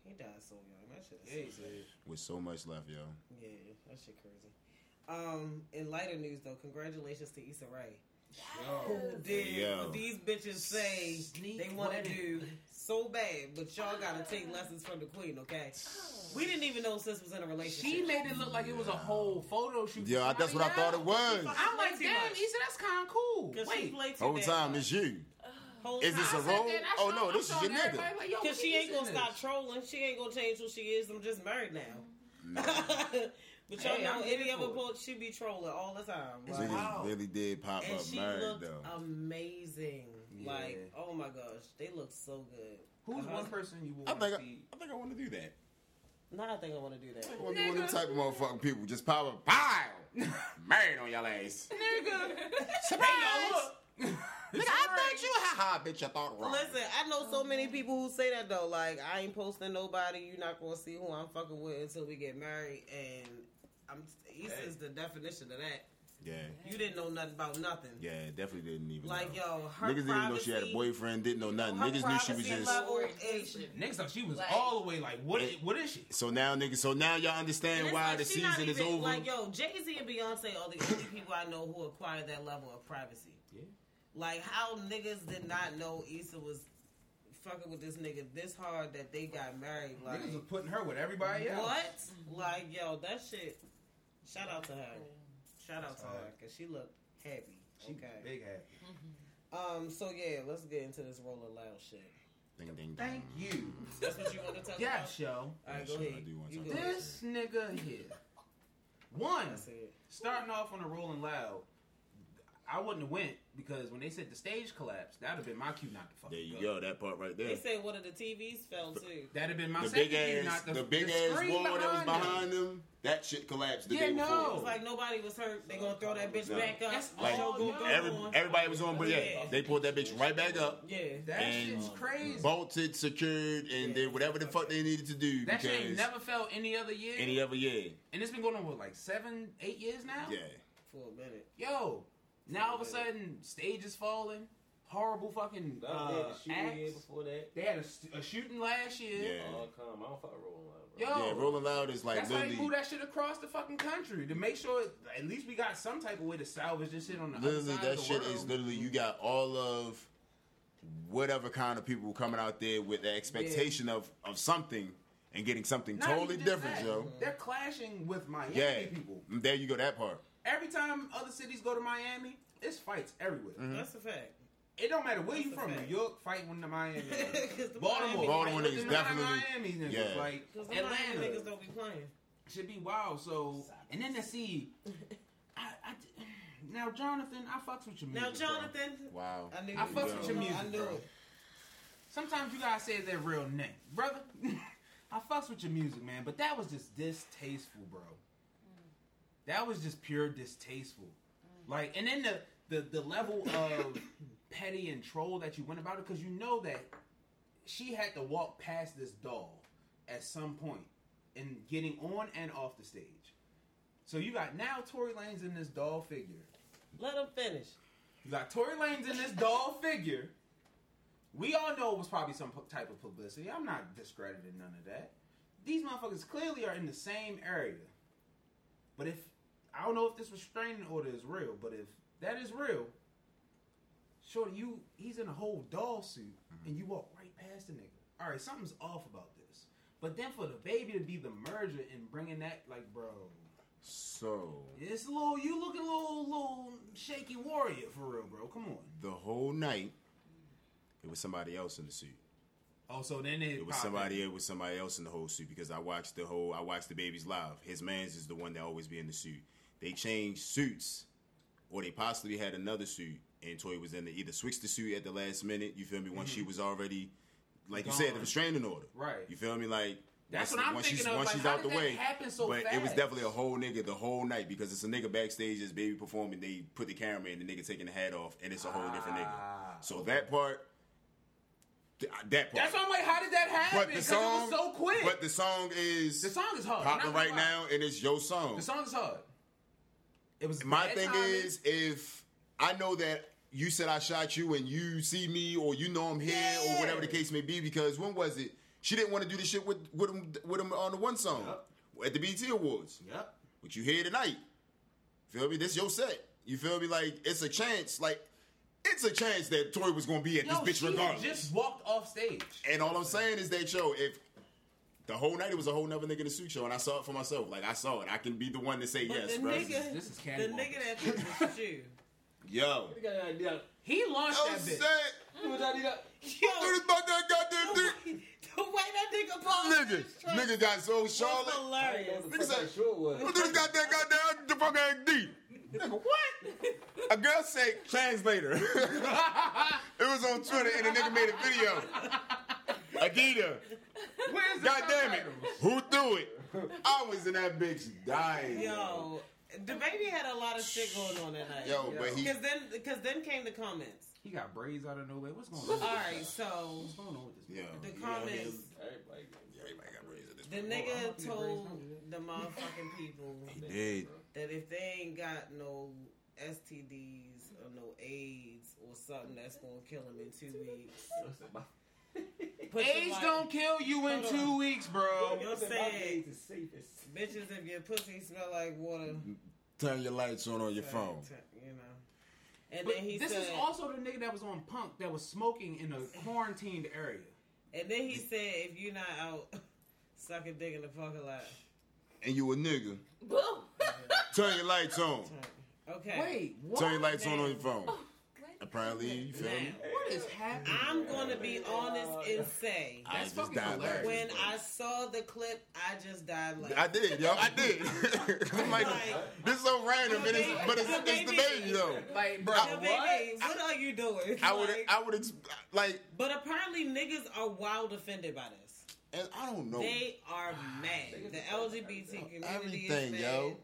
He died so young. That shit Yeah, is so he sad. did. With so much left, yo. Yeah, that shit crazy. Um, in lighter news though, congratulations to Issa Rae. Who did Yo. what these bitches say Sneak they want to do so bad, but y'all gotta take lessons from the queen, okay? We didn't even know sis was in a relationship. She made it look like it was a whole photo shoot. Yeah, that's what I thought it was. I'm like, damn, much. Issa, that's kind of cool. Cause Wait, played Whole time much. it's you. Whole Is this time. a I said role? Oh, showed- no, I'm this is your nigga. everybody, Like, yo, Cause she ain't gonna this. stop trolling. She ain't gonna change who she is. I'm just married now. but y'all Hey, know I'm any other for post she be trolling all the time. It's Like, Niggas Wow. really did pop and up she married looked though. amazing. Yeah. Like, oh my gosh, they look so good. Who's Uh-huh. one person you would I want to think I, see? I think I want to do that. Now I think I want to do that. I want to be one of them type of motherfucking people. Just pop up, pile, married on y'all ass. Nigga. Surprise! Hey. Nigga, I thought you ha ha, bitch. I thought wrong. Listen, I know so many people who say that though. Like, I ain't posting nobody. You're not gonna see who I'm fucking with until we get married. And I'm Issa is the definition of that. Yeah, You didn't know nothing about nothing. yeah, definitely didn't even. Like, know. yo, her niggas didn't know she had a boyfriend. Didn't know nothing. Niggas knew she was just. level is Niggas thought she was Like- all the way like, what? Is, what is she? So now, niggas. So now y'all understand why like the she not season is even- over. Like, yo, Jay Z and Beyonce are the only people I know who acquire that level of privacy. Yeah. Like, how niggas did not know Issa was fucking with this nigga this hard that they got married. Like, Niggas was putting her with everybody else. what? Like, yo, that shit. Shout out to her. Shout out to her because she looked happy. She Okay. big happy. Um. So yeah, let's get into this rolling loud shit. Ding, ding, ding. Thank you. That's what you want to talk Yes, yo. about. All right, Yeah, go I ahead. do You go talk ahead. This nigga here. One, That's it. starting off on a rolling loud. I wouldn't have went because when they said the stage collapsed, that'd have been my cue not to fucking There you go. go. That part right there. They said one of the TVs fell too. That'd have been my the second big cue, ass, not the, the big the ass screen wall that was behind them. That shit collapsed the Yeah, day no. It was like nobody was hurt. They gonna throw that bitch No. back up. That's The Like show gonna every, everybody was on, but yeah, Yeah. they pulled that bitch right back up, yeah. That And- shit's crazy. bolted, secured, and did whatever the fuck they needed to do that shit ain't never felt any other year. any other year, and it's been going on for like seven, eight years now. yeah. For a minute. Yo, now all of a sudden, stage is falling. Horrible fucking uh, was the shooting year acts. before that. They had a, st- a shooting last year. Yeah. Oh, come. I don't fuck rolling loud, bro. Yo, Yeah, Rolling Loud is like that's how they literally, move that shit across the fucking country to make sure at least we got some type of way to salvage this shit on the other literally side that of the shit world. is literally you got all of whatever kind of people coming out there with the expectation of of something and getting something Not totally different, that. yo. They're clashing with Miami Yeah, people. there you go. That part. Every time other cities go to Miami, it's fights everywhere. Mm-hmm. That's a fact. It don't matter where you That's a from. fact. New York fighting with the Miami. 'Cause the Baltimore, Miami- Baltimore fighting niggas definitely- Miami niggas. yeah. Like Cause the Miami Atlanta niggas don't be playing. should be wild. So and then to see, I, I, now Jonathan, I fucks with your music. Now, bro. Jonathan, Wow. I knew I fucks was with your music, I knew bro. it. Sometimes you gotta say their real name, brother. I fucks with your music, man, but that was just distasteful, bro. That was just pure distasteful. Like, and then the the the level of petty and troll that you went about it, because you know that she had to walk past this doll at some point in getting on and off the stage. So you got now Tory Lanez in this doll figure. Let him finish. You got Tory Lanez in this doll figure. We all know it was probably some type of publicity. I'm not discrediting none of that. These motherfuckers clearly are in the same area. But if I don't know if this restraining order is real, but if that is real, shorty, you he's in a whole doll suit mm-hmm. and you walk right past the nigga. All right, something's off about this. But then for the baby to be the merger and bringing that, like, bro, So it's a little. You looking a little, little shaky warrior for real, bro. Come on. the whole night, it was somebody else in the suit. Oh, so then it, It was somebody. in. It was somebody else in the whole suit because I watched the whole. I watched the babies live. His man's is the one that always be in the suit. They changed suits, or they possibly had another suit, and Toy was in the either switched the suit at the last minute. You feel me? Once she was already, like you said, the Mm-hmm. Restraining order. Right. You feel me? Like. That's once, what I'm once thinking she's, of, Once like, she's out the way, so but it was definitely a whole nigga the whole night because it's a nigga backstage, this baby performing. They put the camera in, the nigga taking the hat off, and it's a whole different nigga. Ah, So that part, th- that part. That's why I'm like, how did that happen? But the song, it was so quick. But the song is the song is hard. popping right now, and it's your song. The song is hard. It was My bad thing timing. is, if I know that you said I shot you, and you see me, or you know I'm here, or whatever the case may be, because when was it? She didn't want to do the shit with with him with him on the one song at the BT Awards. Yep. What you hear tonight? Feel me? This your set. You feel me? Like it's a chance. Like it's a chance that Tory was gonna be at Yo, this bitch she regardless. just walked off stage. And all I'm saying is that yo, if the whole night it was a whole nother nigga in the suit show, and I saw it for myself. Like I saw it. I can be the one to say But yes, the bro. nigga, this is the Cannibal. nigga that took the shoe. Yo. You got an idea. He launched that say, bitch. You was out here. Yo, what about that goddamn the dick? way, the way that nigga balled Nigga, nigga got so Charlotte. I ain't know hilarious. Nigga said- that short was. What this goddamn goddamn the fuck ass D? Nigga, what? A girl said translator. it was on Twitter and the nigga made a video. Adida. Where's the God damn it. Who threw it? I was in that bitch dying. Yo, the baby had a lot of shit going on that night. Yo, but he Because then, because then came the comments. He got braids out of nowhere. What's going on? All right, so What's going on with this? Yo, the you comments. Everybody. Yeah, everybody got braids at this The point. nigga told the motherfucking people He did. that if they ain't got no STDs or no AIDS or something that's gonna kill them in two weeks, put your AIDS don't kill you in Hold two on. weeks, bro. You're saying, the safest. bitches, if your pussy smell like water, mm-hmm. Turn your lights on on your phone. you know. And But then he this said, is also the nigga that was on Punk that was smoking in a quarantined area. and then he said, if you're not out sucking dick in the parking lot, And you a nigga. Boo. Turn your lights on. Okay. Wait, what? Turn your lights on on your phone. Wait. Apparently, you feel me? What is happening? I'm gonna be honest and say, I That's just fucking died hilarious. when I saw the clip, I just died laughing. I did, yo, I did. I'm like, this is so random, and it's, but it's, it's the baby though. like, bro, Yo, what? baby, what are you doing? I would, Like, I would, ex- like, but apparently niggas are wild offended by this. and I don't know They are mad. The LGBT community everything, is yo, mad.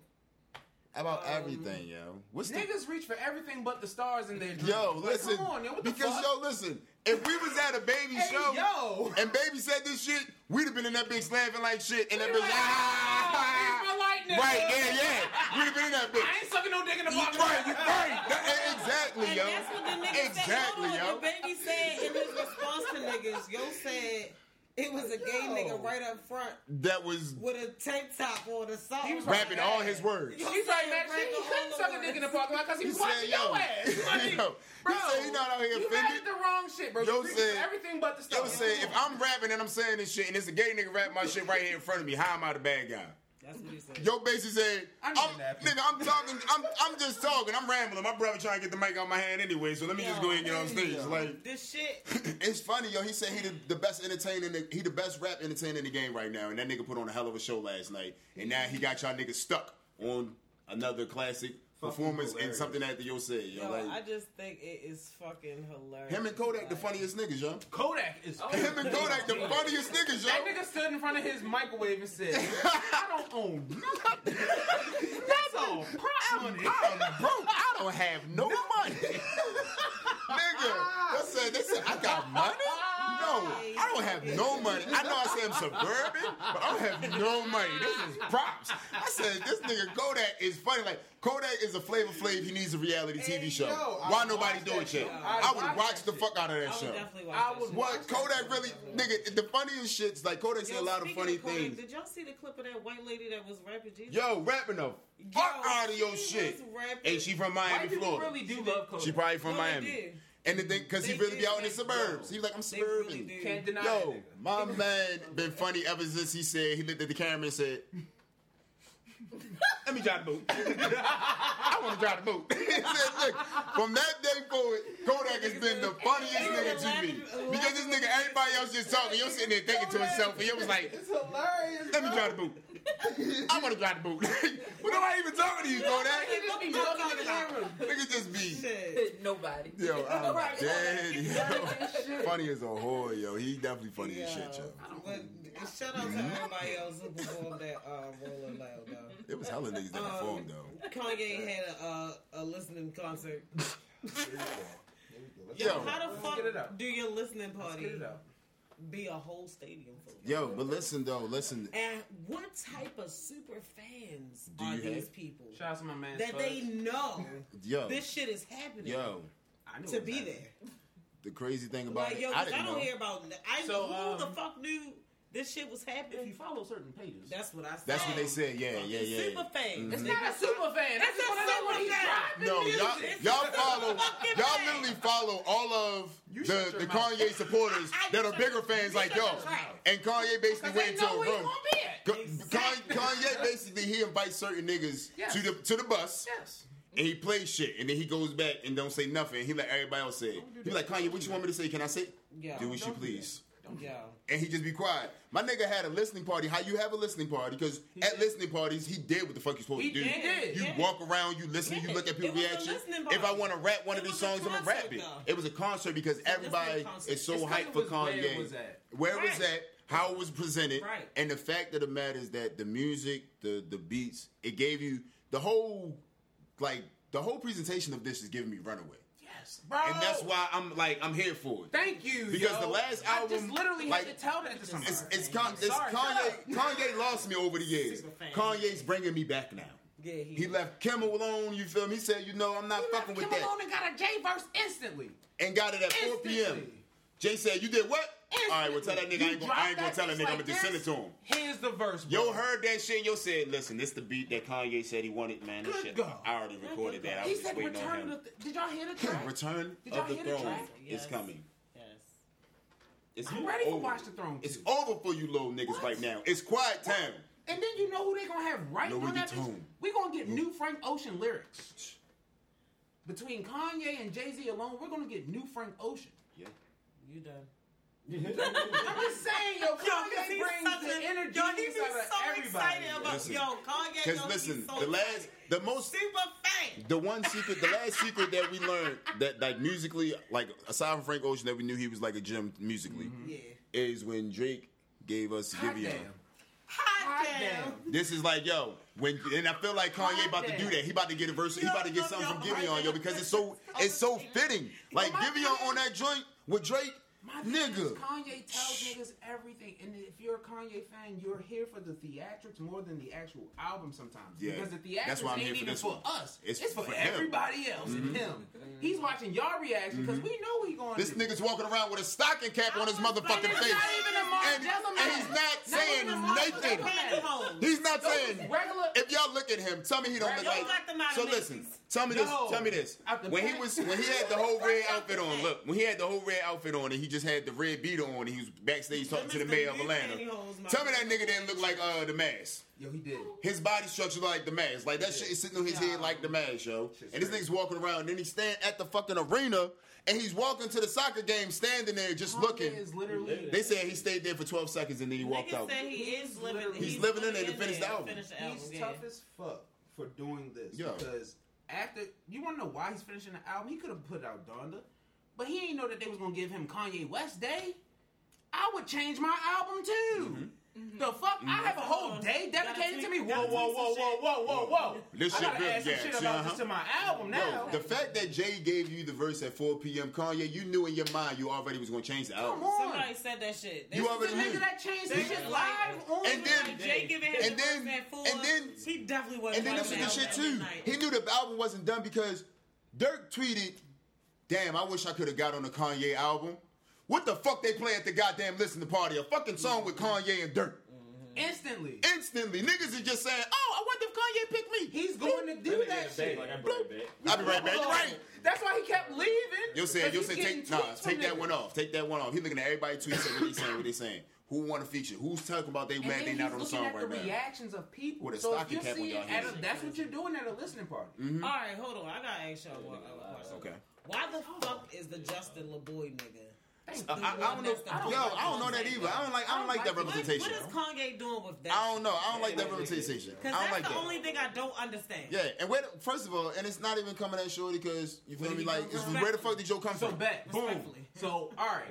About Um, everything, yo. What's the Niggas reach for everything but the stars in their dreams. Yo, Like, listen. come on, yo, what the because fuck? yo, listen. If we was at a baby Hey, show yo. and baby said this shit, we'd have been in that bitch laughing like shit, and that Like, bitch ah, here's my light, right, yeah, yeah. We'd have been in that bitch. I ain't sucking no dick in the You box. right, you right. That- exactly, And yo. that's what the nigga Exactly, said. yo. Hold on, the baby said in his response to niggas, yo said it was a gay nigga right up front That was with a tank top on or something. He was rapping all his words. Yo, He's right, said man. rapping He couldn't suck a dick in the parking lot because he He was watching yo, your ass. Like, yo, bro, he said he not out here you offended. read the wrong shit, bro. Yo You said- everything but the stuff. Yo stuff. say if I'm rapping and I'm saying this shit and it's a gay nigga rap my shit right here in front of me, how am I the bad guy? That's what he said. Yo basically said, I'm, nigga, I'm talking, I'm, I'm just talking, I'm rambling. My brother trying to get the mic out my hand anyway, so let me just go ahead and get on stage. Like, This shit, it's funny, yo. He said he the, the best entertainer, the, he the best rap entertainer in the game right now, and that nigga put on a hell of a show last night, and now he got y'all niggas stuck on another classic performance and hilarious. something that yo said, yo. yo, like, I just think it is fucking hilarious. him and Kodak the funniest niggas, yo. Kodak is. Oh, him and Kodak the funniest niggas, yo. That nigga stood in front of his microwave and said, "I don't own nothing. That's all prop money." I'm broke. I don't have no money. Nigga, they said, they said, I got money? No, I don't have no money. I know I say I'm suburban, but I don't have no money. This is props. I said, this nigga Kodak is funny. Like, Kodak is a flavor flav. He needs a reality TV Hey, show. yo, Why nobody watch do it yet? shit. I I'd watch watch the shit. fuck out of I that would show. definitely watch I that would shit. What Kodak really, nigga, the funniest shit's like Kodak say a lot of speaking funny Kodak, things. Did y'all see the clip of that white lady that was rapping Jesus? Yo, rapping the fuck Yo, out of your shit. was rapping- And she from Miami, Florida. really do love Kodak. She probably from No, they Miami. And the thing, because he really did, be out in the suburbs. He was like, I'm They really suburban. Can't deny Yo, my man been funny ever since he said, he looked at the camera and said, let me drive the boat. I want to drive the boat. he said, look, from that day forward, Kodak has been the funniest nigga to me. Because this nigga, everybody else just talking, you're sitting there thinking to himself, and you was like, It's hilarious. let me drive the boat. I want to drive the boat. but nobody even talking to you, Kodak. He just be looking at the camera. Nigga just be, Nobody. yo, I'm Right. dead, yo. Funny as a whore, yo. He definitely funny as shit, yo. But shout out to everybody else who performed that uh, Rolling Loud, though. It was hella niggas that Um, performed, though. Kanye had a, uh, a listening concert. Yo. How the Let's fuck get it out. do your listening party get it out. be a whole stadium full? Yo, but listen though, listen. And what type of super fans Do are you these have- people Shout out to my man. that they Spud. know Yo, this shit is happening yo. I knew to it be was there? The crazy thing about Like it, yo, I 'cause I, didn't don't know. hear about. I So, who um, the fuck knew this shit was happening. If you follow certain pages, That's what I said. That's what they said. Yeah, yeah, yeah. Super fans. Mm-hmm. it's not a super fan. That's It's just a want to know what he's super fan. No, music. y'all, y'all follow, y'all fan. literally follow all of You the, the mouth. Kanye supporters I- that are bigger fans like shut yo. And Kanye basically Because went they into know a room. gonna be Exactly. Kanye basically he invites certain niggas Yes. to the to the bus. Yes. and he plays shit, and then he goes back and don't say nothing. He let everybody else say it. He like Kanye, what you want me to say? Can I say? Yeah. Do what you please. Yo. And he just be quiet. My nigga had a listening party. How you have a listening party? Because at did. listening parties, he did what the fuck you supposed He to do. did, did, You yeah. walk around, you listen, you look at It people reaction. If I want to rap one of these was a songs, I'm gonna rap it. though. It was a concert because listening everybody concert. is so It's 'cause hyped for was where Kanye. it was at. Where it was that? how it was presented, Right. and the fact of the matter is that the music, the the beats, it gave you the whole like the whole presentation of this is giving me Runaway. Yes, bro. And that's why I'm like I'm here for it. Thank you. Because yo. the last album, I just literally like, had to tell that to somebody. It's it's, Con- it's Kanye. Kanye lost me over the years. Kanye's bringing me back now. Yeah, he, He left Kim alone. You feel me? He said, you know, I'm not fucking with Kim that, alone and got a J verse instantly. and got it at 4 p.m. Jay said, you did what? All right, well tell that nigga I ain't gonna, I ain't gonna tell that nigga. I'm gonna just send it to him. Here's the verse. Bro. Yo heard that shit. Yo said, listen, this the beat that Kanye said he wanted, man. This Good shit, God. I already recorded that. I He was just said waiting on return him. of the. Did y'all hear the track? Return Did y'all of the hear the Throne track? is Yes. coming. Yes. It's I'm ready for over. Watch the Throne. It's over for you little niggas What? right now. It's quiet time. And then you know who they gonna have right Louis on that? Vuitton. bitch? We gonna get new Frank Ocean lyrics. between Kanye and Jay Z alone, we're gonna get new Frank Ocean. Yeah. You done. I'm just saying, yo, Yo, 'cause Kanye he's brings such the energy yo, he be so everybody. excited about Listen. yo Kanye. Because yo, he listen, so the last, excited. the most, super fan. the one secret, the last secret that we learned that like musically, like aside from Frank Ocean, that we knew he was like a gem musically, mm-hmm. Yeah. is when Drake gave us Hot Giveon. damn. Hot Hot damn. damn. This is like yo, when and I feel like Kanye Hot about to do that. He about to get a verse. He about to get yo, something from yo, Giveon, yo, because it's so it's so fitting. Like my Giveon on that joint with Drake, My nigga. Kanye tells niggas everything, and if you're a Kanye fan, you're here for the theatrics more than the actual album sometimes. Yeah. Because the theatrics That's why I'm ain't here for even this for one. us. It's It's, for, for. Mm-hmm. everybody else and him. He's watching y'all reaction because we know he going This to nigga's walking around with a stocking cap on his motherfucking face. not even a And, and he's not saying even a nothing. He's not saying. regular. If y'all look at him, tell me he don't look Yo, like. got them out So listen, tell me this. Tell me this. When he was when he had the whole red outfit on. Look, when he had the whole red outfit on, and he just had the red beater on, and he was backstage talking to the Them mayor of Atlanta. Tell me that nigga didn't look like uh the mask. Yo, he did. His body structure look like the mask. Like that shit is sitting on his head like the mask, yo. Shit's And this crazy. nigga's walking around, and then he stand at the fucking arena, and he's walking to the soccer game, standing there just looking. Is literally. They said he stayed there for 12 seconds and then he walked Niggas out. said he is living. He's living in there to finish the album. Finish the album. He's yeah. tough as fuck for doing this Yo. because after you want to know why he's finishing the album, he could have put out Donda, but he ain't know that they was gonna give him Kanye West Day. I would change my album too. Mm-hmm. The fuck! I have a whole day dedicated to me. Whoa, whoa, whoa, whoa, whoa, whoa, whoa! This I gotta really- add some shit about uh-huh. this to my album now. Bro, the fact that Jay gave you the verse at 4 p.m., Kanye, you knew in your mind you already was going to change the album. Come on. Somebody said that shit. They You already knew. nigga that changed the They shit live on And then- Like Jay giving him And the then- verse at four. and then- he definitely wasn't. And then this is the shit too. He knew the album wasn't done because Durk tweeted, "Damn, I wish I could have got on the Kanye album. What the fuck they play at the goddamn listening party? A fucking song with Kanye and Durk. instantly. Instantly, niggas is just saying, "Oh, I wonder if Kanye picked me." He's going to do that shit. Like I'm right back. I'll be right back. You're right. That's why he kept leaving. You'll say, 'Cause you'll he's say, take nah, take that niggas. one off. Take that one off. He looking at everybody tweets and what they saying, what they saying. Who want to feature? Who's talking about they And mad they not on he's the looking song at the right now? reactions of people. With a so stocking you cap on see your head. that's what you're doing at a listening party. Mm-hmm. All right, hold on. I gotta ask y'all one question. Okay. Why the fuck is the Justin LaBoy nigga? The I, I, I don't know. that's the Yo, voice I don't know that either. I don't like. I don't like that What- What, representation. what is Kanye doing with that? I don't know. I don't like that representation. I Because don't that's like the that. only thing I don't understand. Yeah, and where? The, first of all, and it's not even coming at Shorty because you feel me? Like, it's, where the fuck did Joe come So from? bet, boom. So all right,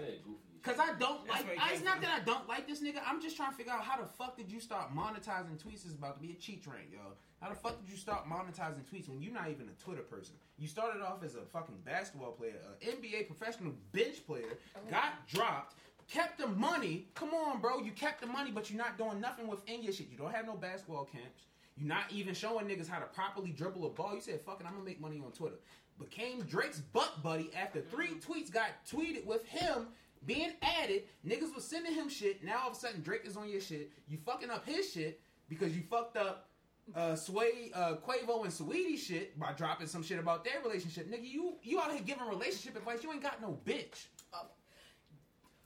Because I don't That's like. I, it's not from. that I don't like this nigga. I'm just trying to figure out how the fuck did you start monetizing tweets? Is about to be a cheat train, yo. How the fuck did you start monetizing tweets when you're not even a Twitter person? You started off as a fucking basketball player, an NBA professional bench player, oh. got dropped. Kept the money. Come on, bro. You kept the money, but you're not doing nothing within your shit. You don't have no basketball camps. You're not even showing niggas how to properly dribble a ball. You said, fucking, I'm gonna make money on Twitter. Became Drake's butt buddy after three mm. tweets got tweeted with him being added. Niggas was sending him shit. Now all of a sudden Drake is on your shit. You fucking up his shit because you fucked up uh Sway uh Quavo and Saweetie shit by dropping some shit about their relationship. Nigga, you you out here giving relationship advice. You ain't got no bitch.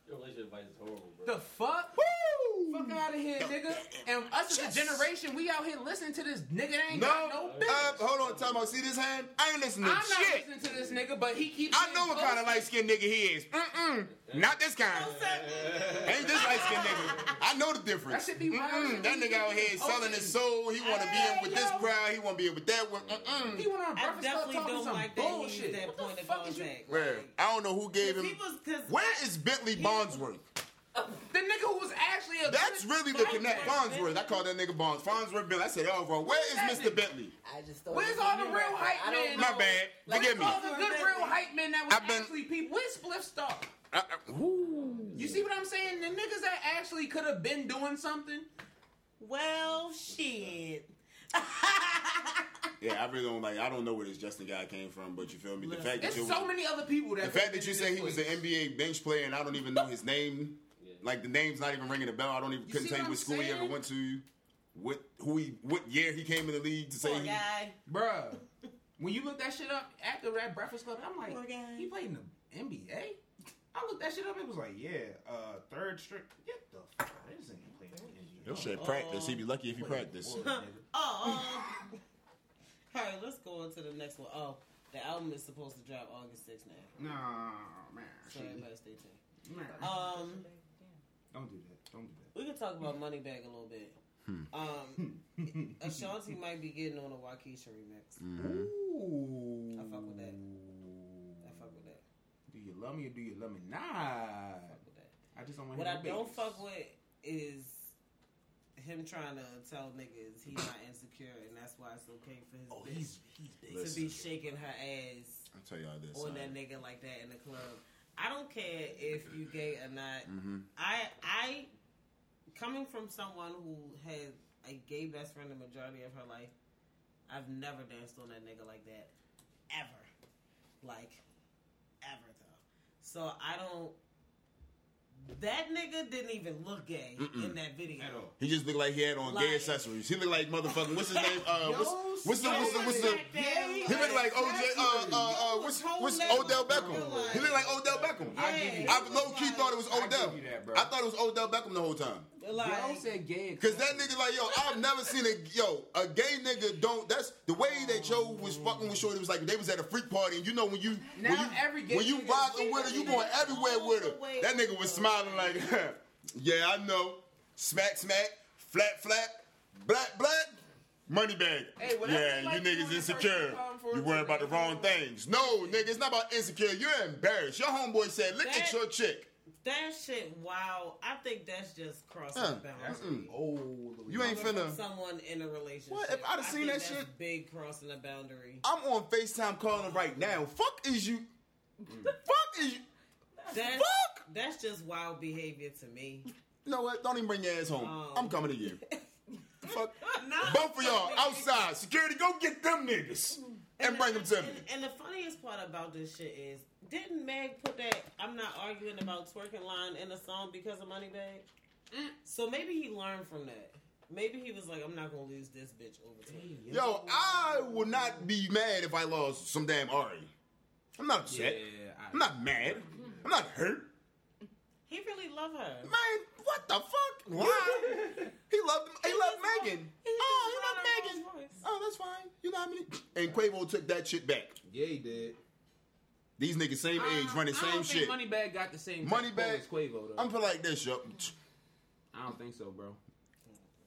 Your relationship advice is horrible, bro. The fuck? Woo! Fuck out of here, nigga. And us as a generation, we out here listening to this nigga that ain't No, got no bitch. uh, hold on, time out. See this hand? I ain't listening to this shit. I'm not shit. listening to this nigga, but he keeps. I know what getting kind of light skinned nigga he is. Mm-mm. Not this kind. Ain't this light skinned nigga. I know the difference. That should be wild. Mm-mm. That nigga out here selling his soul. He want to be in with this crowd. He want to be in with that one. Mm-mm. He went on Breakfast Club definitely talking don't some like bullshit. that What the fuck is you- Where? I don't know who gave him. Was Where is Bentley Bondsworth? The nigga who was actually a That's really the fighter. connect. Farnsworth. I call that nigga Bonds. Farnsworth Bill. I said, oh, bro, where is Mr. Bentley? I just thought Where's all the real hype men? My bad. Like, Forgive me. All the good real hype men that was I've been- actually people. Where's Spliff Star? Uh, uh, ooh. You see what I'm saying? The niggas that actually could have been doing something. well shit. Yeah, I really don't like. I don't know where this Justin guy came from, but you feel me. The Listen, fact that There's you so many other people that. the fact that you say he was an NBA bench player and I don't even know his name, Yeah. Like the name's not even ringing a bell. I don't even You couldn't tell you what what I'm school he ever went to, what who he what year he came in the league to say Poor he. guy. Bruh, when you look that shit up after that Breakfast Club, I'm like, he played in the NBA? I looked that shit up. It was like, yeah, uh, third straight. Get the fuck. This ain't playing in the NBA. He'll shit practice. He'd be lucky if he practiced. Boy, nigga. Oh. All right, let's go on to the next one. Oh, The album is supposed to drop August 6th now. No, man. So everybody stay tuned. Man. Um, Don't do that. Don't do that. we can talk about Money Moneybagg a little bit. Um, Ashanti might be getting on a Wockesha remix. Mhm. Ooh. I fuck with that. I fuck with that. Do you love me or do you love me not? I fuck with that. I just don't want What to I don't fuck with is him trying to tell niggas he's not insecure and that's why it's okay for his Oh, bitch he's he's to be shaking her ass I'll tell y'all this. on that nigga like that in the club. I don't care if you gay or not. Mm-hmm. I I coming from someone who had a gay best friend the majority of her life, I've never danced on that nigga like that. Ever. Like ever though. So I don't that nigga didn't even look gay in that video. At all. He just looked like he had on Like- gay accessories. He looked like motherfucking what's his name? Uh, what's, Yo, what's the what's the what's the? Gay, He looked like OJ. Uh, uh, uh, what's what's Odell Beckham? He looked like Odell Beckham. I Yeah. I low key thought it was I Odell. give you that. I thought it was Odell Beckham the whole time. Like, Yo said gay. Cause that nigga like yo, I've never seen a yo a gay nigga don't. That's the way that Joe was fucking with Shorty was like they was at a freak party and you know when you Now when you every gay when you nigga rocking with her, you going everywhere with her. That nigga was smiling like, yeah, I know. Smack, smack, flat, flat, black, black. Money bag. Hey, yeah, you like you niggas insecure. personal time for You it, worrying about the wrong things. No, nigga, it's not about insecure. You're embarrassed. Your homeboy said, look at your chick. That shit, wow. I think that's just crossing Uh, the boundary. Oh, You ain't finna. someone in a relationship. What? If I'd have I seen think that that's shit- big crossing the boundary. I'm on FaceTime calling right now. Fuck is you. Fuck is you. That's, Fuck! That's just wild behavior to me. You know what? Don't even bring your ass home. Um. I'm coming to you. Fuck. No. Both of y'all outside. Security, go get them niggas and bring them to me. And, and the funniest part about this shit is, didn't Meg put that "I'm not arguing about twerking" line in the song because of Moneybagg? Mm. So maybe he learned from that. Maybe he was like, "I'm not gonna lose this bitch over twerking." Yo, I would not be mad if I lost some damn Ari. I'm not yeah. upset. I'm not mad. I'm not hurt. He really loved her. Man, what the fuck? Why? he loved he loved Megan. He Oh, just he loved Megan. Oh, oh, that's fine. You know how many? And Quavo took that shit back. Yeah, he did. These niggas same age, running I same don't shit. think Moneybagg got the same Moneybagg- type of pull as Quavo though. I'm feel like this, yo. I don't think so, bro.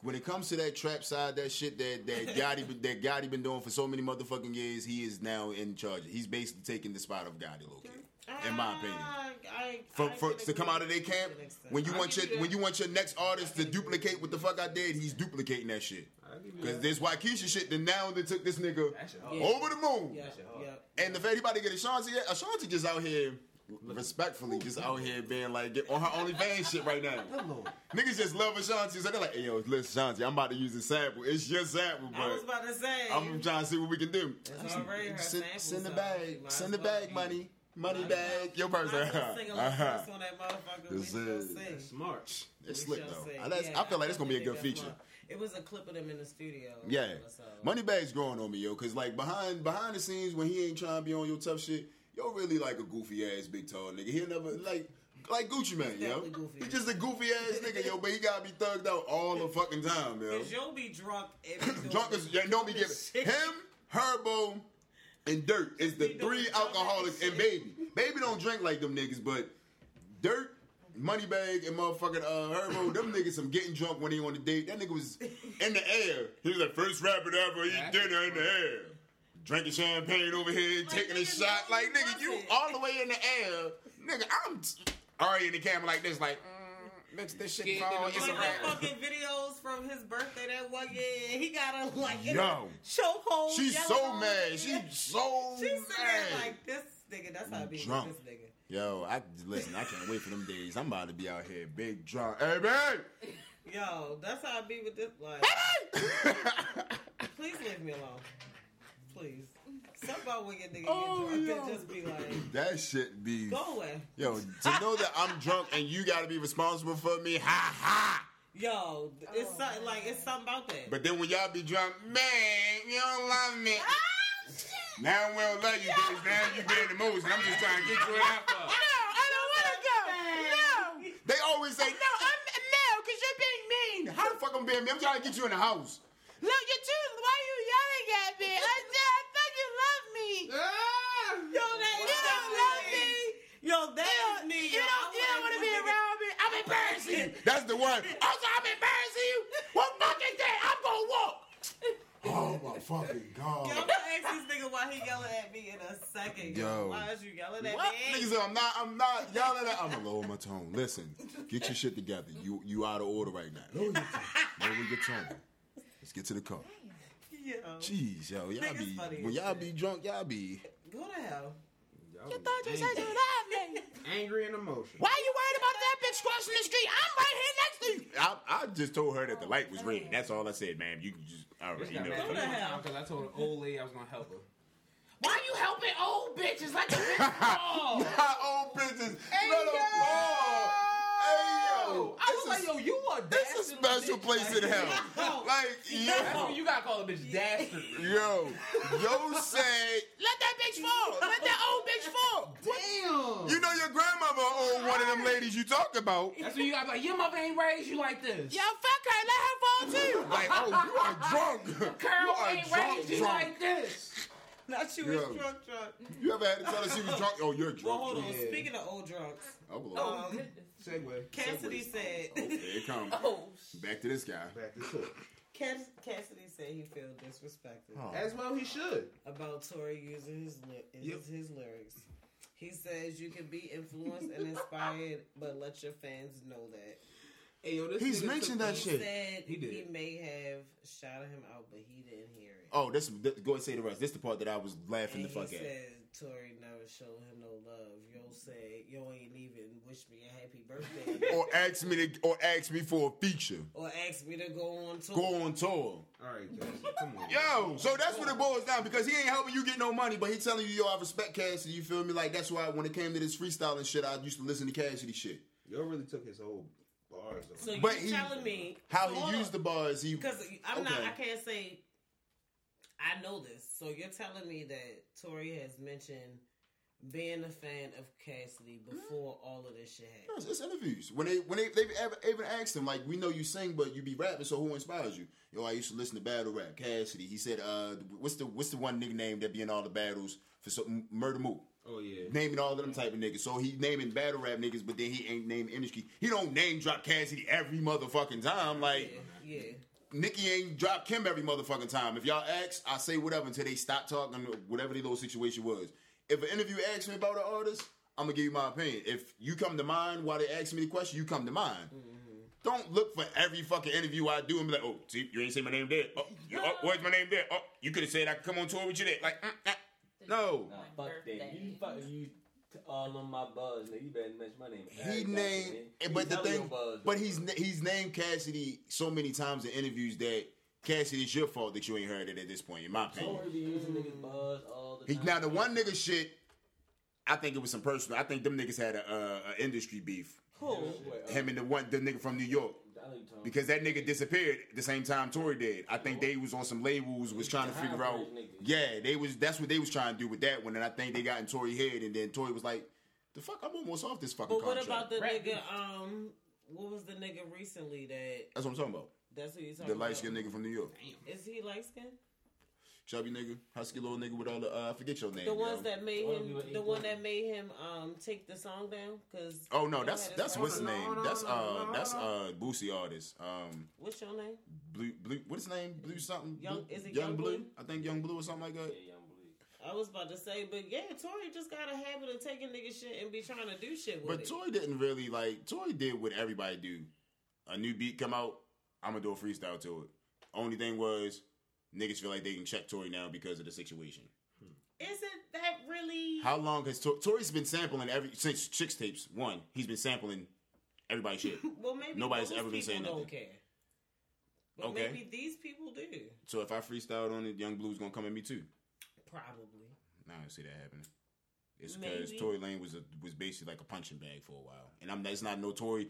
When it comes to that trap side, that shit that that Gotti been- that Gotti been doing for so many motherfucking years, he is now in charge. He's basically taking the spot of Gotti, low key. In my opinion. Ah, I, I, For, I for can to come out of their camp, when you I want your you that. when you want your next artist to duplicate what the fuck I did, he's duplicating that shit. I'll give you Because this Wockesha shit, then now they took this nigga That shit hard. Yeah. over the moon. yeah, shit hard. yeah. And if anybody get a Ashanti, yet, Ashanti just out here, respectfully, just out here being like on her OnlyFans shit right now. Niggas just love Ashanti, so they're like, "Hey yo, listen, Ashanti, I'm about to use the sample. It's your sample, I was about to say. I'm trying to see what we can do. It's already her Send, sample, send the bag, send the bag, be- money, money bag. Your person. might as well sing Uh-huh. on that motherfucker. We This shall is- see. Smart. It's We slick though. I, that's- Yeah, I feel like it's gonna be a good feature. that's smart. It was a clip of them in the studio. Yeah, So. Moneybagg's growing on me, yo. Cause like behind behind the scenes when he ain't trying to be on your tough shit, yo, really like a goofy ass big tall nigga. He'll never like like Gucci Mane, yo. goofy. He's just a goofy ass nigga, yo. But he gotta be thugged out all the fucking time, yo. Cause you'll be drunk and be Drunk as yeah, don't be giving him, Herbo, and Durk is the three alcoholics and. Baby. Baby don't drink like them niggas, but Durk. Moneybag and motherfucking uh, Herbo, them niggas some getting drunk when they on the date. That nigga was in the air. He was like first rapper to ever eat dinner in the air. Drinking champagne over here, taking a shot. Like nigga, you all the way in the air. Nigga, I'm already in the camera like this, like mix this shit to It's a Like the fucking videos from his birthday that one year, he got a like Yo. chokehold. She's so mad. She's so She's mad. like this nigga. That's how I be Drunk. with this nigga. Yo, I listen. I can't wait for them days. I'm about to be out here big drunk. Hey man, Yo, that's how I be with this. Like, please leave me alone. Please. Something about when your nigga Oh, get drunk yo. and just be like, that shit be. go away. Yo, to know that I'm drunk and you got to be responsible for me, ha ha. Yo, it's something like it's something about that. But then when y'all be drunk, man, you don't love me. Ah, Now we don't love you, bitch. Now you being emotional. I'm just trying to get you out. Fuck. I don't want to go. No. They always say, no, I'm no, because you're being mean. How the fuck I'm being mean? I'm trying to get you in the house. Look, you're too. Why are you yelling at me? didn't love me. Ah, yo, they you don't love me. Yo, they. Me, you yo, don't. You don't want to be around me. I'm embarrassing. That's the one. Also, I'm embarrassing you. One fucking day, I'm gonna walk. Oh my fucking god! Yo, I'm ask this nigga why he yelling at me in a second. Yo, why is you yelling at what? me? Niggas, I'm not, I'm not yelling at. I'm gonna lower my tone. Listen, get your shit together. You you out of order right now. Lower your tone. Lower your tone. Let's get to the car. Yo, Jeez, yo, y'all Niggas be funny when as y'all shit. be drunk, y'all be. go to hell. Y'all You be angry, angry and emotional. Why you worried about that bitch crossing the street? I'm right here next to you. I, I just told her that the oh, light was red. That's all I said, man. You can just all right, Bitch you know. mad Go to hell. because I told an old lady I was gonna help her. Why you helping old bitches like a bitch? Oh. Not old bitches. Let 'em fall. Yo, I was This like, is- yo, you are It's a special place in hell. Like yo, you gotta call a bitch dastard. yo, yo said, let that bitch fall. Let that old bitch fall. Damn. You know your grandmother owned one of them ladies you talked about. That's when you gotta be like, your mother ain't raised you like this. Yo, fuck her, let her fall too. Like, oh, you are drunk. you are ain't drunk, raised you drunk. like this. Not you Yo. was drunk, drunk. You ever had to tell her she was drunk? Oh, you're drunk. Well, drunk. hold on. Yeah. Speaking of old drunks, Oh, Lord. Oh, Um, goodness. segue. Cassidy said. Okay, it comes. Oh, Back to this guy. Back to it. Cass- Cassidy said he felt disrespected Oh. As well he should. about Tory using his li- his, Yep. his lyrics. He says you can be influenced and inspired, but let your fans know that. Hey yo, this He's mentioned took- that He shit. said He he, may have shouted him out, but he didn't hear it. Oh, this, this go and say the rest. This the part that I was laughing and the fuck he at. said Tory never showed him no love. Yo said yo ain't even wish me a happy birthday Or ask me to, or ask me for a feature. or asked me to go on tour. Go on tour. All right, Cassidy, come on. Yo, so that's what it boils down because he ain't helping you get no money, but he telling you, yo, I respect Cassidy. You feel me? Like that's why when it came to this freestyling shit, I used to listen to Cassidy shit. Yo really took his whole bars. So you But he- telling me How so he used the bars, he Because I'm not. I can't say. I know this. So you're telling me that Tory has mentioned being a fan of Cassidy before all of this shit happened. Yes, it's interviews. When they when they they've ever, even asked him like, we know you sing, but you be rapping, so who inspires you? Yo, I used to listen to battle rap. Cassidy. He said, uh, what's the what's the one nigga name that be in all the battles for so, Murda Mook? oh yeah. Naming all of them type of niggas. So he naming battle rap niggas, but then he ain't name industry. He don't name drop Cassidy every motherfucking time. Like Yeah, yeah. Nikki ain't drop Kim every motherfucking time. If y'all ask, I say whatever until they stop talking, whatever the little situation was. If an interview asks me about an artist, I'm gonna give you my opinion. If you come to mind while they ask me the question, you come to mind. Don't look for every fucking interview I do and be like, oh, see, you ain't say my name there. Oh, you, oh where's my name there? Oh, you could have said I could come on tour with you there. Like, mm, mm. no. Nah, fuck that. You fuck you t- all on my buzz, nigga. You better mention my name. He named, but the thing, buzz, but he's he's named Cassidy so many times in interviews that Cassidy, it's your fault that you ain't heard it at this point, in my opinion. Tory be using niggas buzz all the He, now the one nigga shit, I think it was some personal. I think them niggas had a, a, a industry beef. Who? Him and the one the nigga from New York. I know you talking Because that nigga disappeared the same time Tory did. I think they was on some labels, was trying to figure out. Yeah, they was. That's what they was trying to do with that one, and I think they got in Tory head, and then Tory was like, "The fuck, I'm almost off this fucking But what contract." about the Rap nigga? Um, what was the nigga recently that? That's what I'm talking about. That's who you talking The about? light skinned nigga from New York, Is he light skinned? Chubby nigga, husky little nigga with all the. Uh, I forget your name. The ones yo. that made him, the one that made him um take the song down because. Oh no, that's that's what's his name. That's uh that's uh Boosie artist. Um, What's your name? blue blue. What's his name? Blue something. Young- Blue- is it Young, Yung Bleu? Blue? I think Yung Bleu or something like that. Yeah, Yung Bleu. I was about to say, but yeah, Tory just got a habit of taking nigga shit and be trying to do shit with it. But it. Tory didn't really like. Tory did what everybody do. A new beat come out, I'm gonna do a freestyle to it. Only thing was, niggas feel like they can check Tory now because of the situation. Isn't that really? How long has Tor- Tory's been sampling every since Chixtapes? One, he's been sampling everybody's shit. well, maybe Nobody's ever been saying don't nothing. care. But Okay. maybe these people do. So if I freestyled on it, Yung Bleu's gonna come at me too. Probably. Nah, I don't see that happening. It's because. Tory Lane was a, was basically like a punching bag for a while, and I'm that's not no Tory.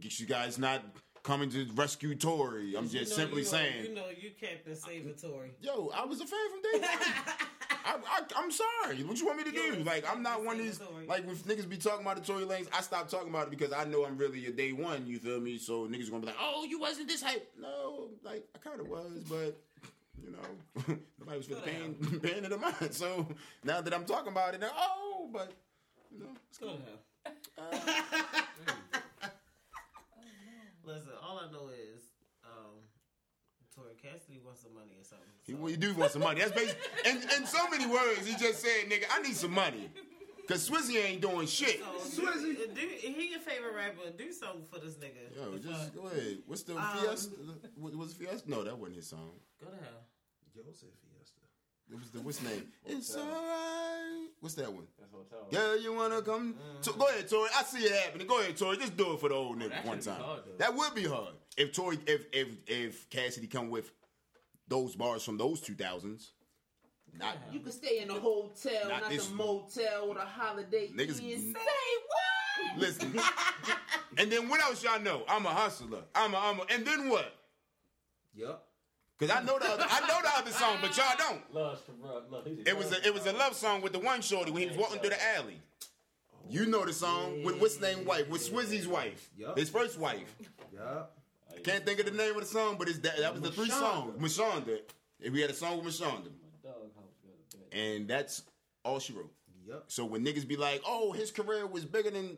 Get you guys not coming to rescue Tory. I'm You just know simply you are- saying. You know, you Captain Salvatore. Uh, yo, I was a fan from day one. I, I, I'm sorry. What you want me to do? Like, I'm not one of these. Like, when niggas be talking about the Tory Lanez, I stop talking about it because I know I'm really a day one. You feel me? So niggas gonna be like, "Oh, you wasn't this hype." No, like I kind of was, but you know, nobody was really paying paying it a mind. So now that I'm talking about it, they're, oh, but you know, it's Go cool. to hell. Uh, Know is um, Tory Cassidy wants some money or something. So. He, he do want some money. That's basically and in so many words. He just said, "Nigga, I need some money." Cause Swizzy ain't doing shit. So, Swizzy, uh, do, he your favorite rapper? Do something for this nigga. Yo, just go ahead. What's the um, Fiesta? Was Fiesta? No, that wasn't his song. Go to hell. Yo said Fiesta. It was the, what's the name? It's alright. What's that one? That's hotel. Girl, you wanna come? Mm. So, go ahead, Tory. I see it happening. Go ahead, Tory. Just do it for the old oh, nigga that one should be time. hard, that would be hard if Tory, if if if Cassidy come with those bars from those two thousands. Not You can stay in a hotel, Not not, this the one. motel with a holiday Niggas- inn. Say what? listen. and then what else y'all know? I'm a hustler. I'm a I'm a. And then what? Yup. Cause I know the other, I know the other song, but y'all don't. Love to rub. Love. It was a it was a love song with the one shorty when he was walking through the alley. You know the song with what's name wife with Swizzy's wife, Yup. his first wife. Yup. Can't think of the name of the song, but it's that that was the three Mashonda. songs. Mashonda. If we had a song with Mashonda, My dog house got and that's all she wrote. Yup. So when niggas be like, "Oh, his career was bigger than,"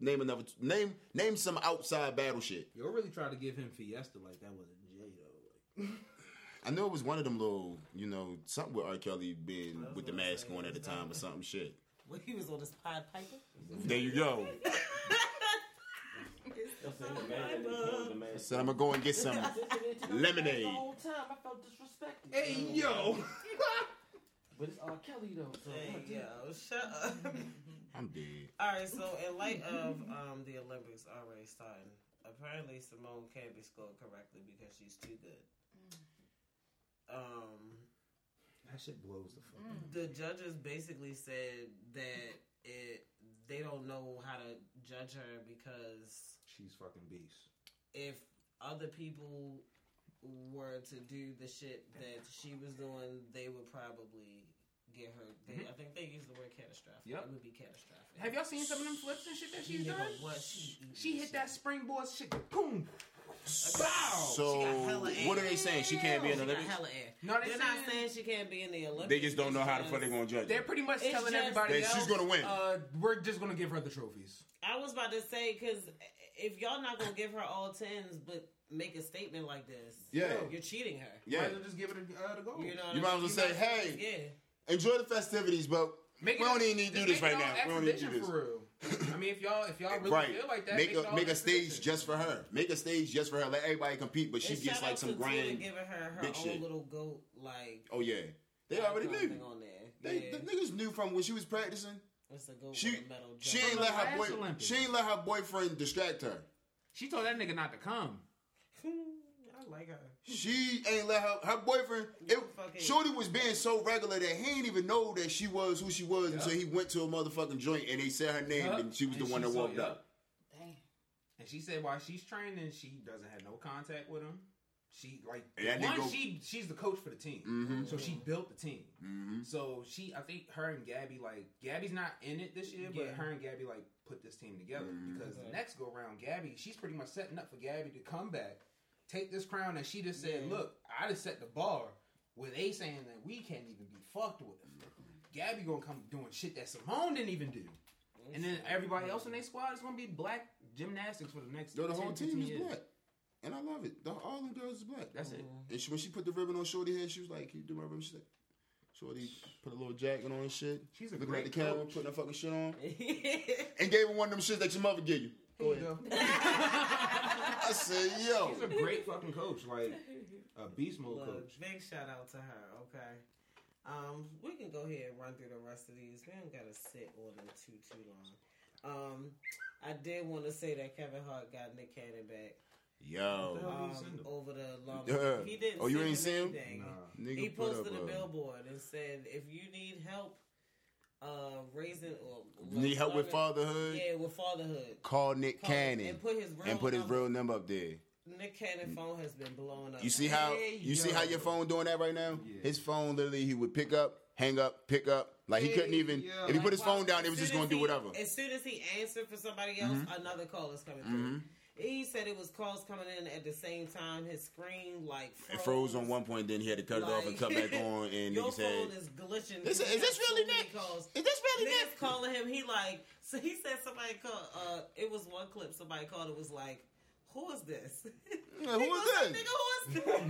name another name name some outside battle shit. Yo really tried to give him Fiesta like that wasn't Jay though. Like, I know it was one of them little, you know, something with R. Kelly being with the mask on at the time or something shit. When he was on his Pied Piper. There you go. That's it, the man. He was the man. Said I'm gonna go and get some lemonade. The whole time I felt disrespected. hey yo. But it's R. Kelly though. So Hey, what do you- yo, shut up. I'm dead. All right, so in light of um, the Olympics already starting, apparently Simone can't be scored correctly because she's too good. Um, That shit blows the fuck. up. the judges basically said that it they don't know how to judge her because She's fucking beast. if other people were to do the shit that she was doing, they would probably get her. They, I think they use the word catastrophic. Yep. It would be catastrophic. Have y'all seen some of them flips and shit that she's done? what she, She hit that springboard shit. Boom. So She air. what are they saying? She can't be in She the got Olympics. hella air. No, they They're not saying- saying she can't be in the Olympics. They just don't know how the fuck they're gonna judge. They're her. pretty much It's telling just- everybody That she's gonna win. Uh, we're just gonna give her the trophies. I was about to say because if y'all not gonna give her all tens, but make a statement like this, Yeah. you're cheating her. Yeah. Might as well just give it a, uh, the goal. You know, what You I might as mean? well say, might- "Hey, yeah." Enjoy the festivities, but Make we it don't a- even need to do just this make right it all now. We don't need to do exhibition this. for real. I mean, if y'all if y'all really right. feel like that, make it a make a stage exhibition. just for her. Make a stage just for her. Let everybody compete, but she And gets shout like some to grand. giving her her big own shit. little goat like. Oh yeah, they already knew. on there. They, yeah. the niggas knew from when she was practicing. it's a goat She with a metal. she ain't let her boy Olympics. she ain't let her boyfriend distract her. She told that nigga not to come. I like her. She ain't let her her boyfriend. It, Shorty was being so regular that he ain't even know that she was who she was until he went to a motherfucking joint and they said her name Yup. and she was the one that saw- walked up. Damn. And she said while she's training, she doesn't have no contact with him. She like And one, go- she she's the coach for the team, Mhm. so she built the team. Mm-hmm. So she, I think her and Gabby like Gabby's not in it this year, but her and Gabby like put this team together Mhm. because Okay. the next go round, Gabby, she's pretty much setting up for Gabby to come back, take this crown and she just said, Yeah. look, I just set the bar with they saying that we can't even be fucked with. Gabby gonna come doing shit that Simone didn't even do. And then everybody else in their squad is gonna be black gymnastics for the next. Yo, the whole team is years. black, and I love it. The, all them girls is black. That's it. And she, when she put the ribbon on Shorty head, she was like, "Keep the ribbon." She said, Shorty put a little jacket on and shit. She's a looking at the great camera, coach. putting her fucking shit on, and gave her one of them shits that your mother give you. Here you go. I said, "Yo, She's a great fucking coach, like a beast mode Look, coach. big shout out to her. Okay. Um, we can go ahead and run through the rest of these. We don't gotta sit on them too too long. Um, I did want to say that Kevin Hart got Nick Cannon back yo, um, did he send him? over the long. Yeah. He didn't. Oh, you ain't seen him? anything. Nah. nigga, He put posted up a a- billboard and said, "If you need help, uh, raising uh, or Need help with fatherhood? yeah, with fatherhood, Call Nick call Cannon and put his real and put his number. real number up there. Nick Cannon phone has been blown up. You see how Hey, you see how your phone doing that right now? Yeah. His phone literally he would pick up, hang up, pick up. Like he couldn't even yo. if he put his Wow, phone down, it was just gonna as do whatever. As soon as he answered for somebody else, mm-hmm. another call is coming through. Mm-hmm. He said it was calls coming in at the same time. His screen like froze. It froze on one point, then he had to cut it off and cut back on, and your nigga said, phone is glitching. Is, is this really Nick? Calls. Is this really Nick? calling him. He like so he said somebody called. Uh, it was one clip somebody called. It was like, who is this? Yeah, who was this? Nigga, who is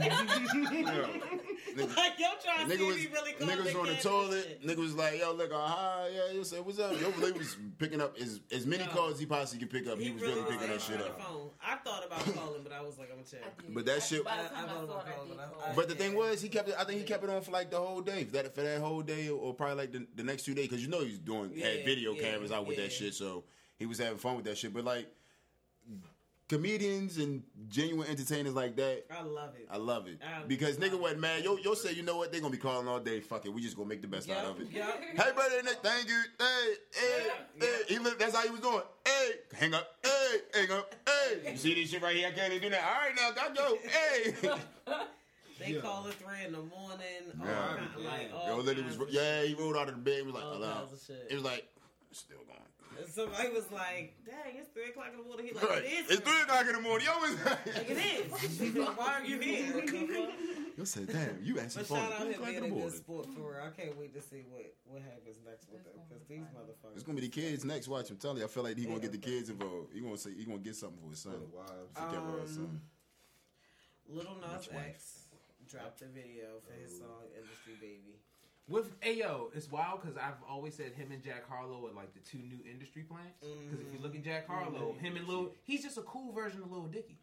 Nigga, Like, yo, trying to nigga see was, if he really called nigga was on the toilet. Nigga was like, yo, look, uh, hi, yeah, you said, what's up? Yo, they was picking up as, as many No. calls he possibly could pick up. He, was really picking that shit up. phone. I thought about calling, but I was like, I'm gonna check. But that I- shit- I- I I, don't saw know it, I how, did but I- I- But the thing was, he kept it. I think he kept it on for like the whole day. For that for that whole day, or probably like the, the next two days, because you know he's doing had video yeah, cameras out with yeah. that shit. So he was having fun with that shit. But like comedians and genuine entertainers like that, I love it. I love it I because nigga love wasn't mad. Yo, yo said, you know what? They gonna be calling all day. Fuck it, we just gonna make the best out of it. Yup, yup. Hey, brother, Nick, thank you. Hey, hey, hey. He looked, that's how he was doing. Hey, hang up. Hey, hang up. Hey, you see this shit right here? I can't even do that. All right, now, gotta go. Hey. They Yeah. call at three in the morning. All Yeah. kind, like all Yo, lady kinds was, of yeah, he rolled out of the bed. He was like, All allow. kinds of shit. It was like, still going. Shit. And Somebody was like, "Dang, it's three o'clock in the morning." He like, Right. "It is." It's three o'clock in the morning. Yo, Like, it's it is. He's like, Why are you here? Yo said, damn, you answered But the phone. shout out Three him o'clock in being the a good morning. sport for real. I can't wait to see what what happens next with them because these motherfuckers. It's gonna be the kids next. Watch, I'm telling you. I feel like he gonna get the kids involved. He gonna say he gonna get something for his son. Wild. Forget about son. Um, Lil Nas X dropped a video for his song "Industry Baby." With Ayo, it's wild because I've always said him and Jack Harlow are like the two new industry plants. Because if you look at Jack Harlow, Mhm. him and Lil, he's just a cool version of Lil Dicky.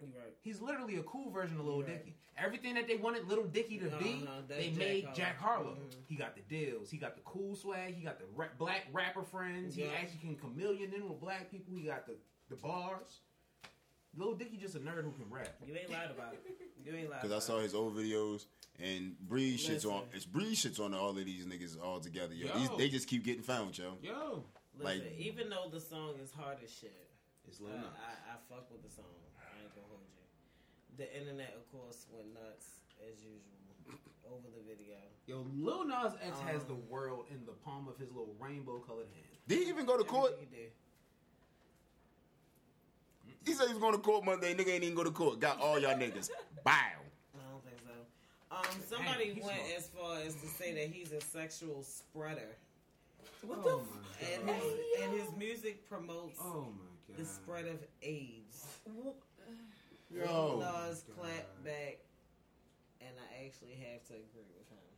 Right. He's literally a cool version of Lil Right. Dicky. Everything that they wanted Lil Dicky to be, Uh-huh, they Jack made Harlow. Jack Harlow. Mhm. He got the deals. He got the cool swag. He got the ra- black rapper friends. Yeah. He actually can chameleon in with black people. He got the, the bars. Lil Dicky just a nerd who can rap. You ain't lied about it. You ain't lied. Cause I saw his old videos and Breeze shits on. It's Breeze shits on all of these niggas all together. Yo, Yo. These, they just keep getting found, yo. Yo, Listen, like- even though the song is hard as shit, it's I, Lil Nas. I, I fuck with the song. I ain't gonna hold you. The internet, of course, went nuts as usual over the video. Yo, Lil Nas X has Um, the world in the palm of his little rainbow colored hand. Did he even go to court? He did. He said he was going to court Monday. Nigga ain't even go to court. Got all y'all niggas. Bow. I don't think so. Um, somebody Damn, went smart. as far as to say that he's a sexual spreader, What oh the? my and his, and his music promotes Oh my god. the spread of AIDS. F- Yo. Nas God. clapped back, and I actually have to agree with him.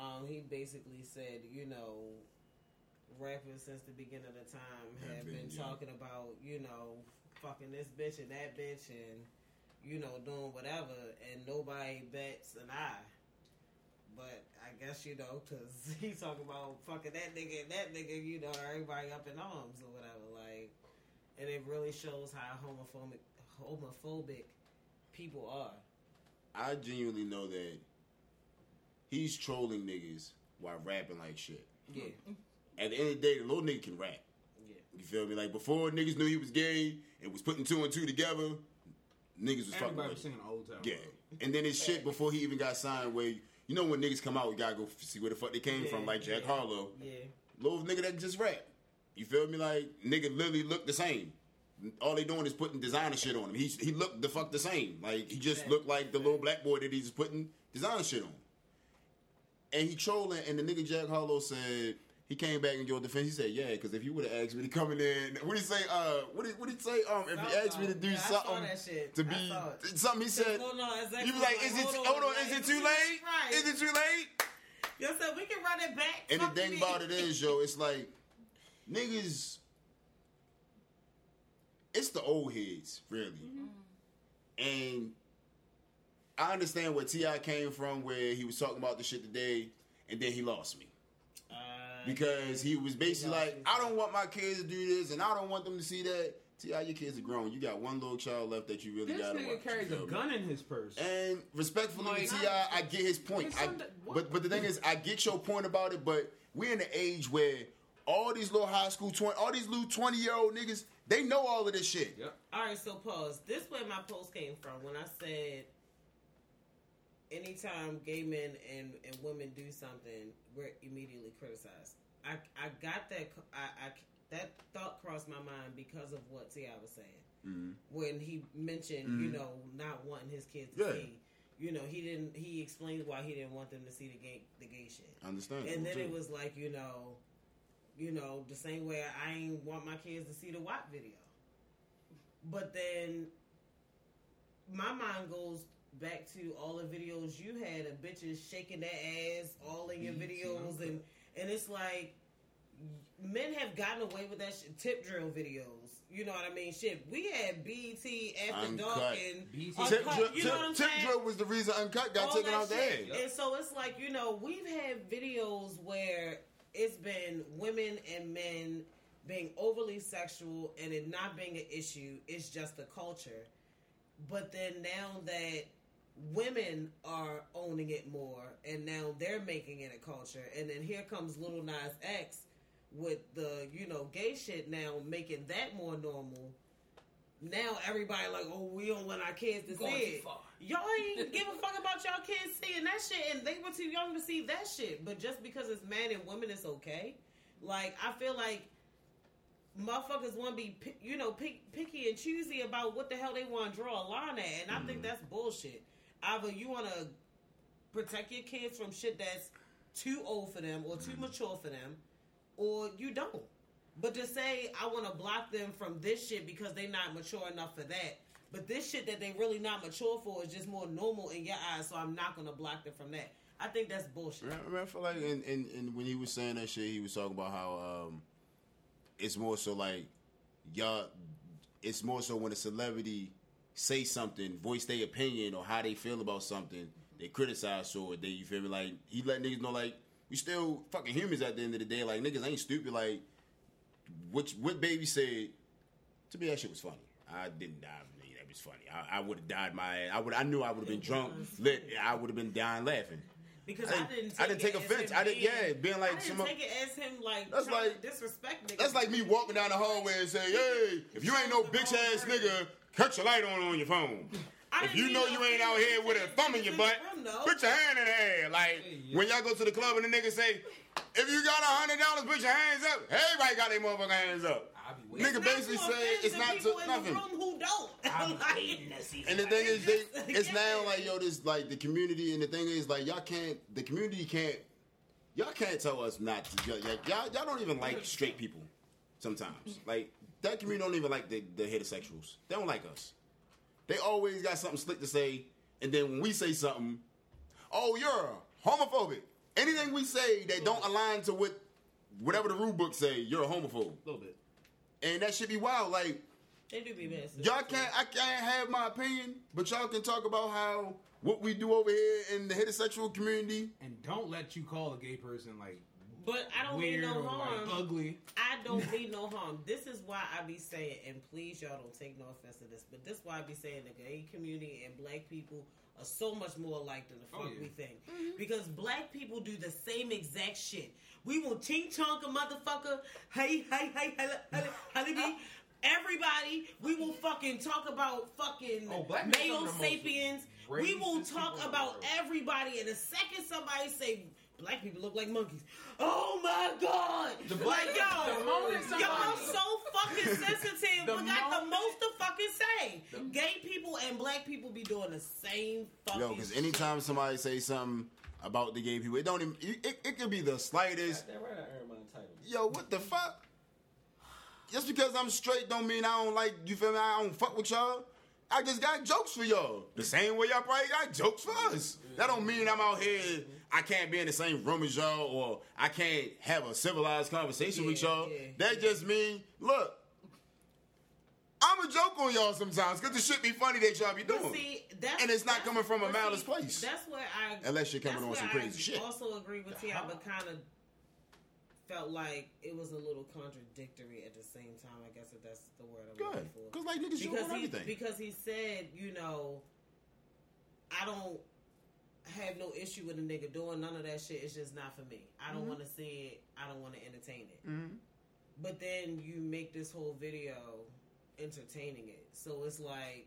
Um, he basically said, you know, rappers since the beginning of the time have Have been been, yeah. talking about, you know, fucking this bitch and that bitch and, you know, doing whatever, and nobody bats an eye. But I guess, you know, because he's talking about fucking that nigga and that nigga, you know, everybody up in arms or whatever. Like, and it really shows how homophobic homophobic people are. I genuinely know that he's trolling niggas while rapping like shit. Yeah, At the end of the day, the little nigga can rap. yeah. You feel me? Like before niggas knew he was gay and was putting two and two together, niggas was fucking Everybody him. singing Old Town Yeah. Road. And then his shit before he even got signed where you know when niggas come out, we gotta go see where the fuck they came Yeah, from, like Jack yeah. Harlow. Yeah, Little nigga that just rap. You feel me? Like nigga literally look the same. All they doing is putting designer shit on him. He he looked the fuck the same. Like he just looked like the little black boy that he's putting designer shit on. And he trolling, and the nigga Jack Harlow said he came back in your defense. He said, "Yeah, because if you would have asked me to come in there, what did he say? Uh, what did what did he say? Um, if you asked me to do Yeah, something to be something, he said." Hold on, exactly. He was like, "Is it hold on? Is it too late? Right. Is it too late?" Yo said we can run it back. And the thing about it is, yo, it's like niggas. It's the old heads, really. And I understand where T.I. came from, where he was talking about the shit today, and then he lost me because he was basically lost like, "I don't want my kids to do this, and I don't want them to see that." T.I., your kids are grown. You got one little child left that you really This got to This nigga watch. carries a gun in his purse. And respectfully Like- to T.I., I get his point. I, but but the thing is, I get your point about it. But we're in an age where all these little high school twenty, all these little twenty year old niggas, they know all of this shit. Yep. All right, so pause. This where my post came from when I said, anytime gay men and, and women do something, we're immediately criticized. I I got that I, I that thought crossed my mind because of what T.I. was saying Mhm. when he mentioned you Mhm. know not wanting his kids to Yeah. see. You know he didn't. He explained why he didn't want them to see the gay the gay shit. I understand. And then too. it was like, you know, you know, the same way I ain't want my kids to see the WAP video. But then my mind goes back to all the videos you had of bitches shaking their ass all in your videos and and it's like men have gotten away with that shit, tip drill videos. You know what I mean? Shit, we had BET after dark and BET. Uncut, Tip, drill, you know tip, drill was the reason Uncut got all taken out shit. And so it's like, you know, we've had videos where it's been women and men being overly sexual and it not being an issue. It's just the culture. But then now that women are owning it more and now they're making it a culture and then here comes Lil Nas X with the, you know, gay shit now making that more normal. Now everybody like, oh, we don't want our kids to Going see it. Y'all ain't give a fuck about y'all kids seeing that shit, and they were too young to see that shit. But just because it's man and women, it's okay. Like I feel like motherfuckers want to be, you know, pick, picky and choosy about what the hell they want to draw a line at, and I think mm. that's bullshit. Either you want to protect your kids from shit that's too old for them or too mature for them, or you don't. But to say I want to block them from this shit because they're not mature enough for that, but this shit that they really not mature for is just more normal in your eyes, so I'm not gonna block them from that. I think that's bullshit. I I feel like, and, and, and when he was saying that shit, he was talking about how um, it's more so like y'all. It's more so when a celebrity say something, voice their opinion or how they feel about something, they criticize so they you feel me like he let niggas know like we still fucking humans at the end of the day. Like niggas ain't stupid. Like which what baby said to me that shit was funny. I didn't die. nigga, That was funny. I, I would have died my ass. I would. I knew I would have been drunk, lit. I would have been dying laughing. Because I I, didn't-. Take I didn't take offense. I didn't- yeah, being like I didn't some- take it as him like That's like- disrespect niggas. That's like me walking down the hallway and saying, "Hey, if you ain't no bitch ass nigga, cut your light on on your phone. I If you know you ain't out here with a thumb in your butt, room, put your hand in the air. Like when y'all go to the club and the nigga say, if you got a hundred dollars, put your hands up. Everybody got their motherfucking hands up. I be waiting. Nigga basically to say it's not to nothing. The who don't. I be Like- waiting to see. And the thing is, they, it's now like yo, this like the community, and the thing is like y'all can't, the community can't, y'all can't tell us not to. Y'all, y'all, y'all don't even like straight people. Sometimes, like that community don't even like the, the heterosexuals. They don't like us. They always got something slick to say, and then when we say something, oh, you're homophobic. Anything we say that don't align to what whatever the rule book say, you're a homophobe, A little bit. and that should be wild. Like They do be bad. Y'all can't. I can't have my opinion, but y'all can talk about how what we do over here in the heterosexual community. And don't let you call a gay person like But I don't mean no harm. like ugly. I don't mean no harm. This is why I be saying, and please y'all don't take no offense to this, but this is why I be saying the gay community and black people are so much more alike than the oh, fuck Oh, yeah. we think. Mm-hmm. Because black people do the same exact shit. We will ching chonk a motherfucker. Hey, hey, hey, hey, hey, hey, hey, Everybody, we will fucking talk about fucking Oh, black men are male some of the most sapiens. We will talk people in the about everybody. And the second somebody say black people look like monkeys, oh my god! The black- like, yo, the moment y'all somebody- so fucking sensitive. The we got the most to fucking say. Gay people and black people be doing the same fucking. Yo, because anytime somebody say something about the gay people, it don't even. It, it could be the slightest. That right, I earned my title. Yo, what the fuck? Just because I'm straight don't mean I don't like. You feel me? I don't fuck with y'all. I just got jokes for y'all. The same way y'all probably got jokes for us. That don't mean I'm out here. I can't be in the same room as y'all, or I can't have a civilized conversation with y'all. yeah, that just mean, look, I'm a joke on y'all sometimes because it should be funny that y'all be doing. see, And it's not coming from a malice see, place. That's where I. Unless you're coming on some where crazy shit. I. Also agree with T.I., uh-huh. but kind of felt like it was a little contradictory at the same time. I guess if that's the word I'm Good. looking for. Because, like, niggas joke because on he everything. because he said, you know, I don't have no issue with a nigga doing none of that shit. It's just not for me. I Mm-hmm. don't want to see it. I don't want to entertain it. But then you make this whole video entertaining it. So it's like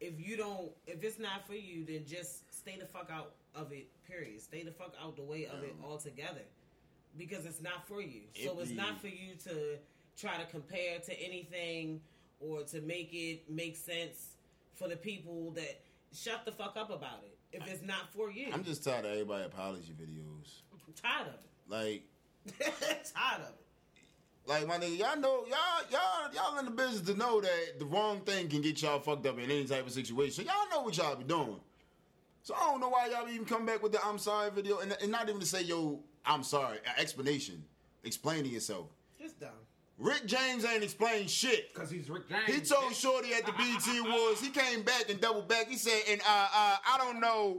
if you don't if it's not for you, then just stay the fuck out of it, period. Stay the fuck out the way of it altogether. Because it's not for you. So it's be- not for you to try to compare to anything or to make it make sense for the people that shut the fuck up about it. If it's not for you. I'm just tired of everybody apology videos. I'm tired of it. Like, tired of it. Like my nigga, y'all know y'all y'all y'all in the business to know that the wrong thing can get y'all fucked up in any type of situation. Y'all know what y'all be doing. So I don't know why y'all even come back with the I'm sorry video and, and not even to say yo I'm sorry explanation, explaining yourself. Rick James ain't explained shit. Because he's Rick James. He told Shorty at the BET Awards, he came back and doubled back. He said, and uh, uh, I don't know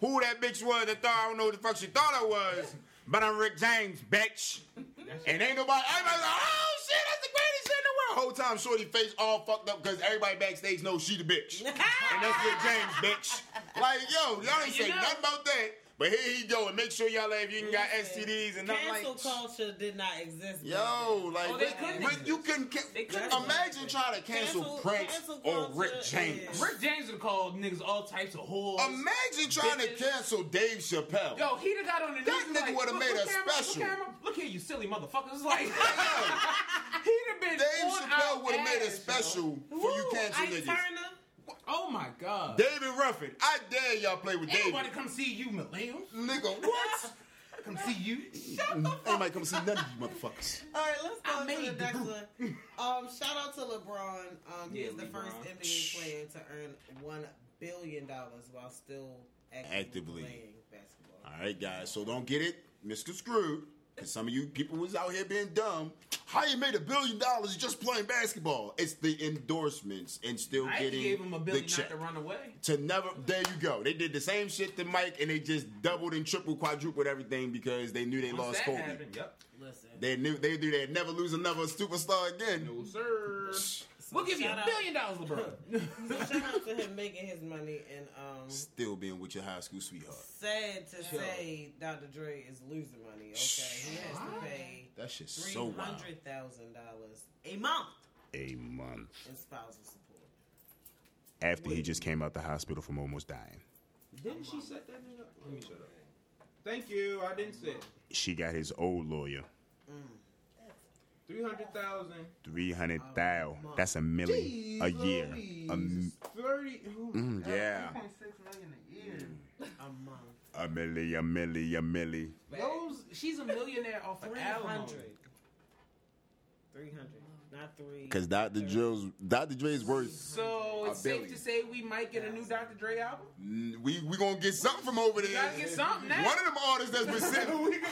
who that bitch was that thought I don't know who the fuck she thought I was, but I'm Rick James, bitch. And ain't nobody, everybody's like, oh shit, that's the greatest shit in the world. Whole time Shorty face all fucked up because everybody backstage knows she the bitch. and that's Rick James, bitch. Like, yo, y'all ain't You say know- nothing about that. But here he go and make sure y'all have you ain't got Listen, STDs and nothing like Cancel culture did not exist. Yo, like Oh, they Rick- couldn't Rick- exist. you couldn't. They couldn't imagine trying to cancel, Cancel- Prince cancel or Rick James. is- Rick James would call niggas all types of whores. Imagine trying to cancel Dave Chappelle. Yo, he'd have got on the news. That nigga like, would've made look a camera, special. Look, camera, look here, you silly motherfuckers. Like, he'd have been. Dave on Chappelle would have made a special yo. for you Woo, cancel niggas. Turner. Oh my god. David Ruffin, I dare y'all play with Ain't David. nobody come see you, millennials. Nigga, what? Come see you. Shut the fuck Anybody come see none of you motherfuckers. All right, let's I go to the the next group. one. Um, shout out to LeBron. Um, he Yeah, is the first NBA player to earn one billion dollars while still actively, Actively. playing basketball. All right, guys. So don't get it, Mr. Screwed, because some of you people was out here being dumb. How you made a billion dollars just playing basketball? It's the endorsements and still I getting gave him a the billion not check. to run away. to never. There you go. They did the same shit to Mike, and they just doubled and tripled, quadrupled everything because they knew they Once lost that Kobe. happened, yep. Listen, They knew they knew they'd never lose another superstar again. No sir. So We'll give you a out- billion dollars, LeBron. So shout out to him making his money and um. Still being with your high school sweetheart. Sad to say, Dr. Dre is losing money. Okay, he has to pay That shit's three so wild. hundred thousand dollars a month A month in spousal support. after he just came out the hospital from almost dying. Didn't she set that nigga up? Let me shut up. Thank you. I didn't say. She got his old lawyer. Three hundred thousand. Three hundred thousand. That's a million Jeez, a year. A m- Thirty. Mm, yeah. Three point six million a year. a month. A milli, a milli, a milli. Those, she's a millionaire off 300. 300 not three. Because Dr. Dre's Dr. Dre's worth. So A it's safe billion. to say we might get a new Dr. Dre album. We we gonna get something from over there. We gotta get something now. One of them artists that's been sitting.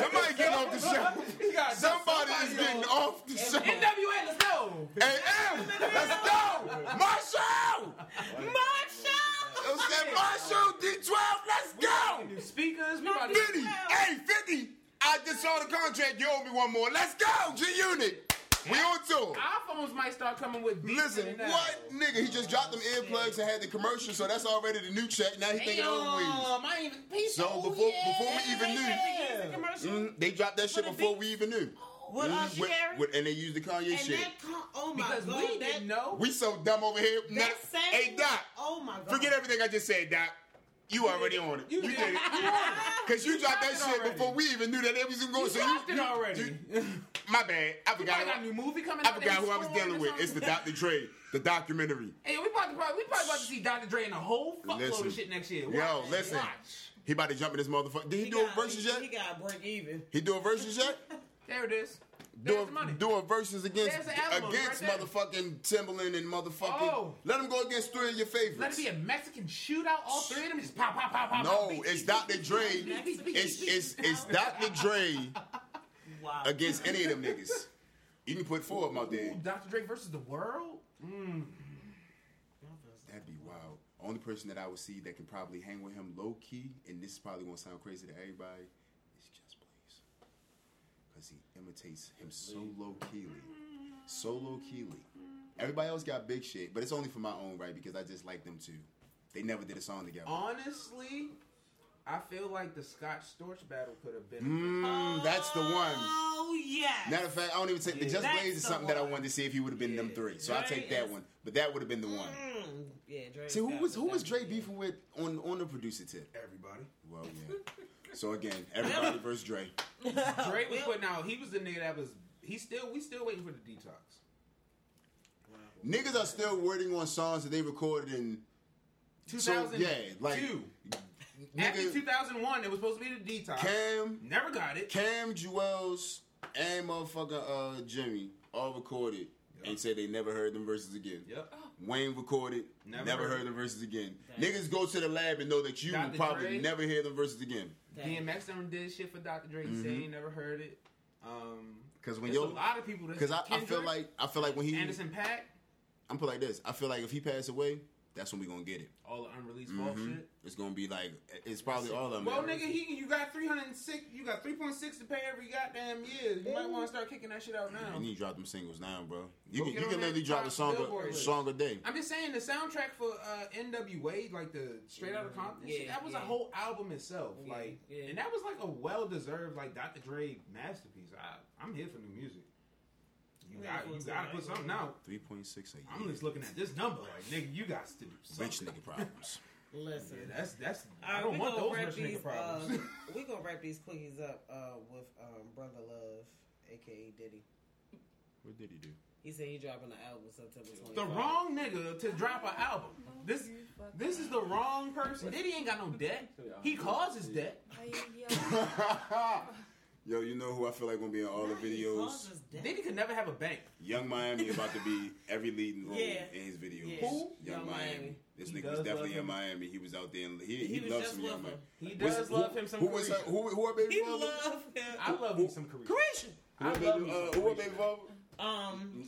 somebody getting off the show. We Somebody is getting off the show. NWA, let's go. Hey, M, let's go! Marshall! Marshall. Yo, said Marshall, D12, let's go! New speakers. We about to 50, hey, 50! I just saw the contract, you owe me one more. Let's go, G Unit! We on tour. iPhones might start coming with beats Listen, in it now. what? Nigga, he just dropped them earplugs and had the commercial, so that's already the new check. Now he thinking over weed. Damn, I ain't even peeped. So Oh, before yeah. before we even knew, The mm, they dropped that shit before beat? we even knew. What Mm, else, with- with- and they used the Kanye And shit. that con- oh my because god, we that, didn't know. We so dumb over here. that Now- same. hey Doc, Oh my god. forget everything I just said, Doc. You already on it. You, You did it. Cause you dropped that shit already. before we even knew that it was even going. You so dropped you, it already. you- my bad. I forgot. probably got a new movie coming I forgot who I was dealing with. It's the. Dr. Dre, the documentary. Hey, we about to probably we probably about to see Dr. Dre in a whole fuckload of shit next year. Yo, Watch. listen. Watch. He about to jump in this motherfucker. Did he, He do a got- versus he, yet? He got break even. He do a versus yet? There it is. Do There's the money. a, do a versus against There's the alimony against right motherfucking Timbaland and motherfucking. Oh. Let him go against three of your favorites. Let it be a Mexican shootout. All three of them just pop, pop, pop, pop. no, pop, it's Dr. Dre. It's it's it's Dr. Dre Wow. against any of them niggas. You can put four of them out there. Ooh, Dr. Dre versus the world. Mm. That'd be wild. Only person that I would see that can probably hang with him low key, and this is probably gonna sound crazy to everybody, is Just Blaze. Because he imitates him so low keyly. So low keyly. Everybody else got big shit, but it's only for my own right because I just like them too. They never did a song together. Honestly, I feel like the Scott Storch battle could have been. Mmm, that's the one. Oh yes. Matter of fact, I don't even take the Just Blaze is the something that I wanted to see if he would have been them three. So I take that is- one. But that would have been the one. Mm, yeah, Dre. See, who was who the was Dre beefing with on on the producer tip? Everybody. Well, yeah. So again, everybody versus Dre. Dre was Well, putting out. He was the nigga that was. He still. We still waiting for the detox. Niggas are still working on songs that they recorded in. So 2002. yeah, like After nigga, 2001, it was supposed to be the detox. Cam, Never got it. Cam, Juelz, and motherfucker uh, Jimmy all recorded and said they never heard them verses again. Yep. Wayne recorded, Never never, heard heard them verses again. Damn. Niggas go to the lab and know that you will probably Dre. never hear them verses again. Damn. DMX done did shit for Dr. Dre. He said he never heard it. Um, Because when there's yo, a lot of people that because I, I feel like I feel like when he, Anderson .Paak, I'm put like this. I feel like if he passed away, that's when we gonna get it. all the unreleased vault Mhm. shit. It's gonna be like it's probably all of them. Well, nigga, he you got three hundred and six. You got three point six to pay every goddamn year. You might want to start kicking that shit out now. You need to drop them singles now, bro. You Go can you can literally drop a song a song a day. I'm just saying the soundtrack for uh, NWA, like the Straight Outta Compton, shit, Yeah, that was yeah. a whole album itself. Yeah, like, yeah. and that was like a well deserved like Dr. Dre masterpiece. I, I'm here for new music. You Yeah, got for you some, gotta put something out. Three point six a year. I'm just looking at this number like nigga, you got to do Rich something. nigga problems. Listen. Yeah, that's that's. All I don't want gonna those wrap rich these, nigga problems. Uh, we gonna wrap these quickies up uh, with um, Brother Love, aka Diddy. What did he do? He said he dropping the album September 25th. the wrong nigga to drop an album. This this is the wrong person. Diddy ain't got no debt. He causes debt. Yo, you know who I feel like gonna be in all the videos? Causes death. Diddy could never have a bank. Yung Miami about to be every leading role Yeah. in his videos. Yeah. Who? Young, Yung Miami. Miami. This He nigga does was definitely in him. Miami. He was out there. And he He he, was loves just some Young her. Miami. He What's- does who- love him some Who was Caresha. who? Who? Our baby He father? love him. I love me some Caresha. Caresha. I Who love baby- me uh, some Who? Our Caresha. baby father? Um,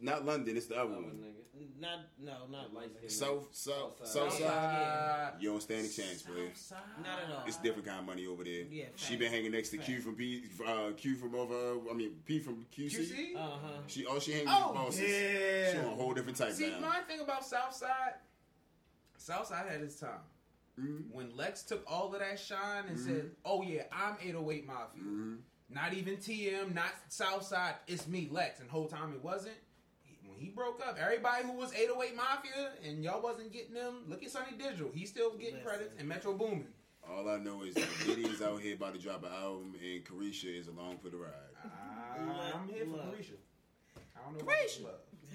Not London. It's the other Other one. Nigga. not no, not Light skin. South, South, Southside. South side. You don't stand a chance, player. Not at all. It's different kind of money over there. Yeah, she been hanging next to Q from P, uh, Q from over. I mean P from QC. QC? Uh huh. She all she hang Oh, with bosses. yeah. She on a whole different type See, now. my thing about Southside, Southside had its time. Mhm. When Lex took all of that shine and Mhm. said, "Oh yeah, I'm 808 Mafia," Mhm. not even TM, not Southside, it's me, Lex. And whole time it wasn't. When he broke up, everybody who was 808 Mafia and y'all wasn't getting them. Look at Sonny Digital, he's still getting Listen. credits, and Metro Boomin. All I know is that Diddy is out here about to drop an album, and Caresha is along for the ride. I'm here for Look. Caresha. I don't know about Caresha.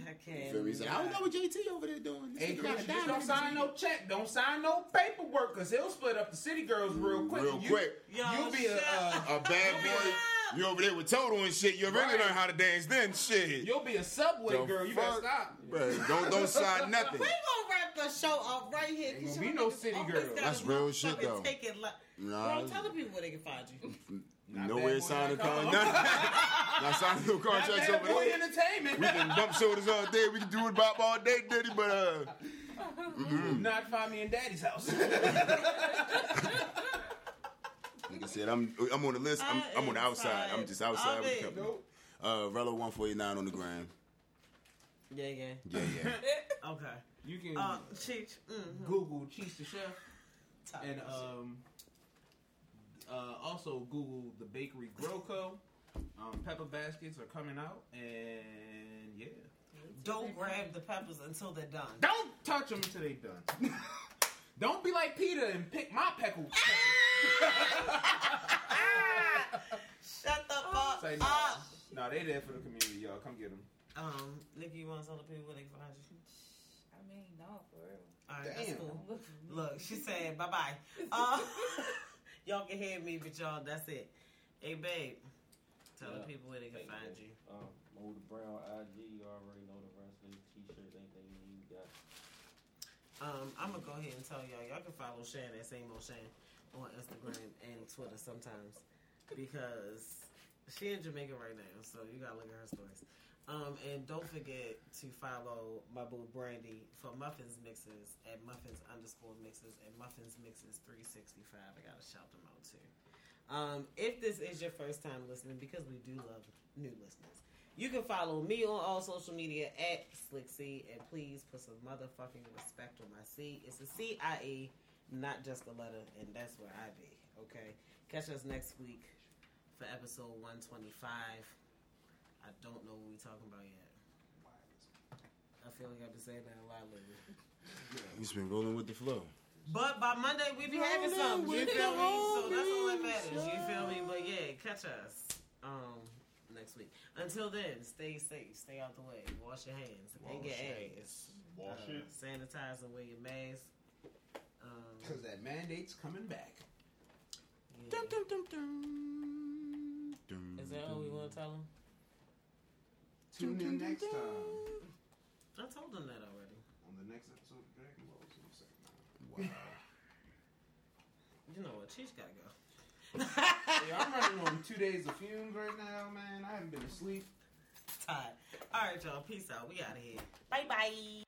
I can't. feel me? He's like, I don't know what JT over there doing. This Hey, nigga got a Caresha, just diamond don't in sign his no check. Don't sign no paperwork, cause he'll split up the city girls real quick. Real You- quick. Yo, You'll be a shut uh, A bad boy. You over there with Total and shit. You really Right. learn how to dance then. Shit. you'll be a subway The girl. You better stop. Bruh, don't don't sign nothing. We gonna wrap the show up right here. Ain't 'cause gonna be no city girl. That's real shit, though. Take it li- Nah, Bro, tell the people where they can find you. Not nowhere Bad Boy signing dot contracts. Not signing no contracts bad over boy there. entertainment. We can bump shoulders all day. We can do it about all day, Diddy, but uh, Not find me in daddy's house. nigga said I'm I'm on the list. I'm, I I'm on the outside. I'm just outside with the company. Uh, Rello 149 on the gram. Yeah, yeah. Yeah, yeah. Okay. You can Uh, Cheech. Mm-hmm. Google Cheese the Chef and um, uh, also Google the Bakery Grow Co. Um, pepper baskets are coming out, and yeah, Don't grab the peppers until they're done. don't touch them until they're done. don't be like Peter and pick my peckle. Shut the fuck Say no. up. No, they there for the community, y'all. Come get them. Um, Nikki, you want to tell the people where they can find you? I mean, no, for real. All right, that's Damn. cool. Look for me. Look, she said bye bye. Uh, y'all can hear me, but y'all, that's it. Hey, babe, tell the people where they can Hey, find man. you. Um, Moda Brown IG, you already know the rest of the t-shirts, anything you need, you got. Um, I'm gonna go ahead and tell y'all. Y'all can follow Shan at same old Shan on Instagram and Twitter sometimes because she in Jamaica right now, so you gotta look at her stories. Um, and don't forget to follow my boo Brandy for Muffins Mixes at Muffins underscore Mixes and Muffins Mixes three sixty five. I gotta shout them out too. Um, if this is your first time listening, because we do love new listeners, you can follow me on all social media at Slick C, and please put some motherfucking respect on my C. It's a C I E, not just a letter, and that's where I be. Okay, catch us next week for episode one twenty five. I don't know what we're talking about yet. I feel like I've been saying that a lot lately. He's been rolling with the flow. But by Monday we be having Rolling something. You with feel me? So that's all that matters. You feel me? But yeah, catch us um next week. Until then, stay safe, stay out the way, wash your hands, and get your ass. Wash Uh, it. Sanitize and wear your mask. Um, Cause that mandate's coming back. yeah. Dum, dum, dum, dum. Dum. Is that all we want to tell them? Tune in next time I told them that already. on the next episode of Dragon Ball Second. Wow. You know what? Cheech gotta go. Yeah, I'm running on two days of fumes right now, man. I haven't been asleep. Tired. All right, y'all. Peace out. We out of here. Bye bye.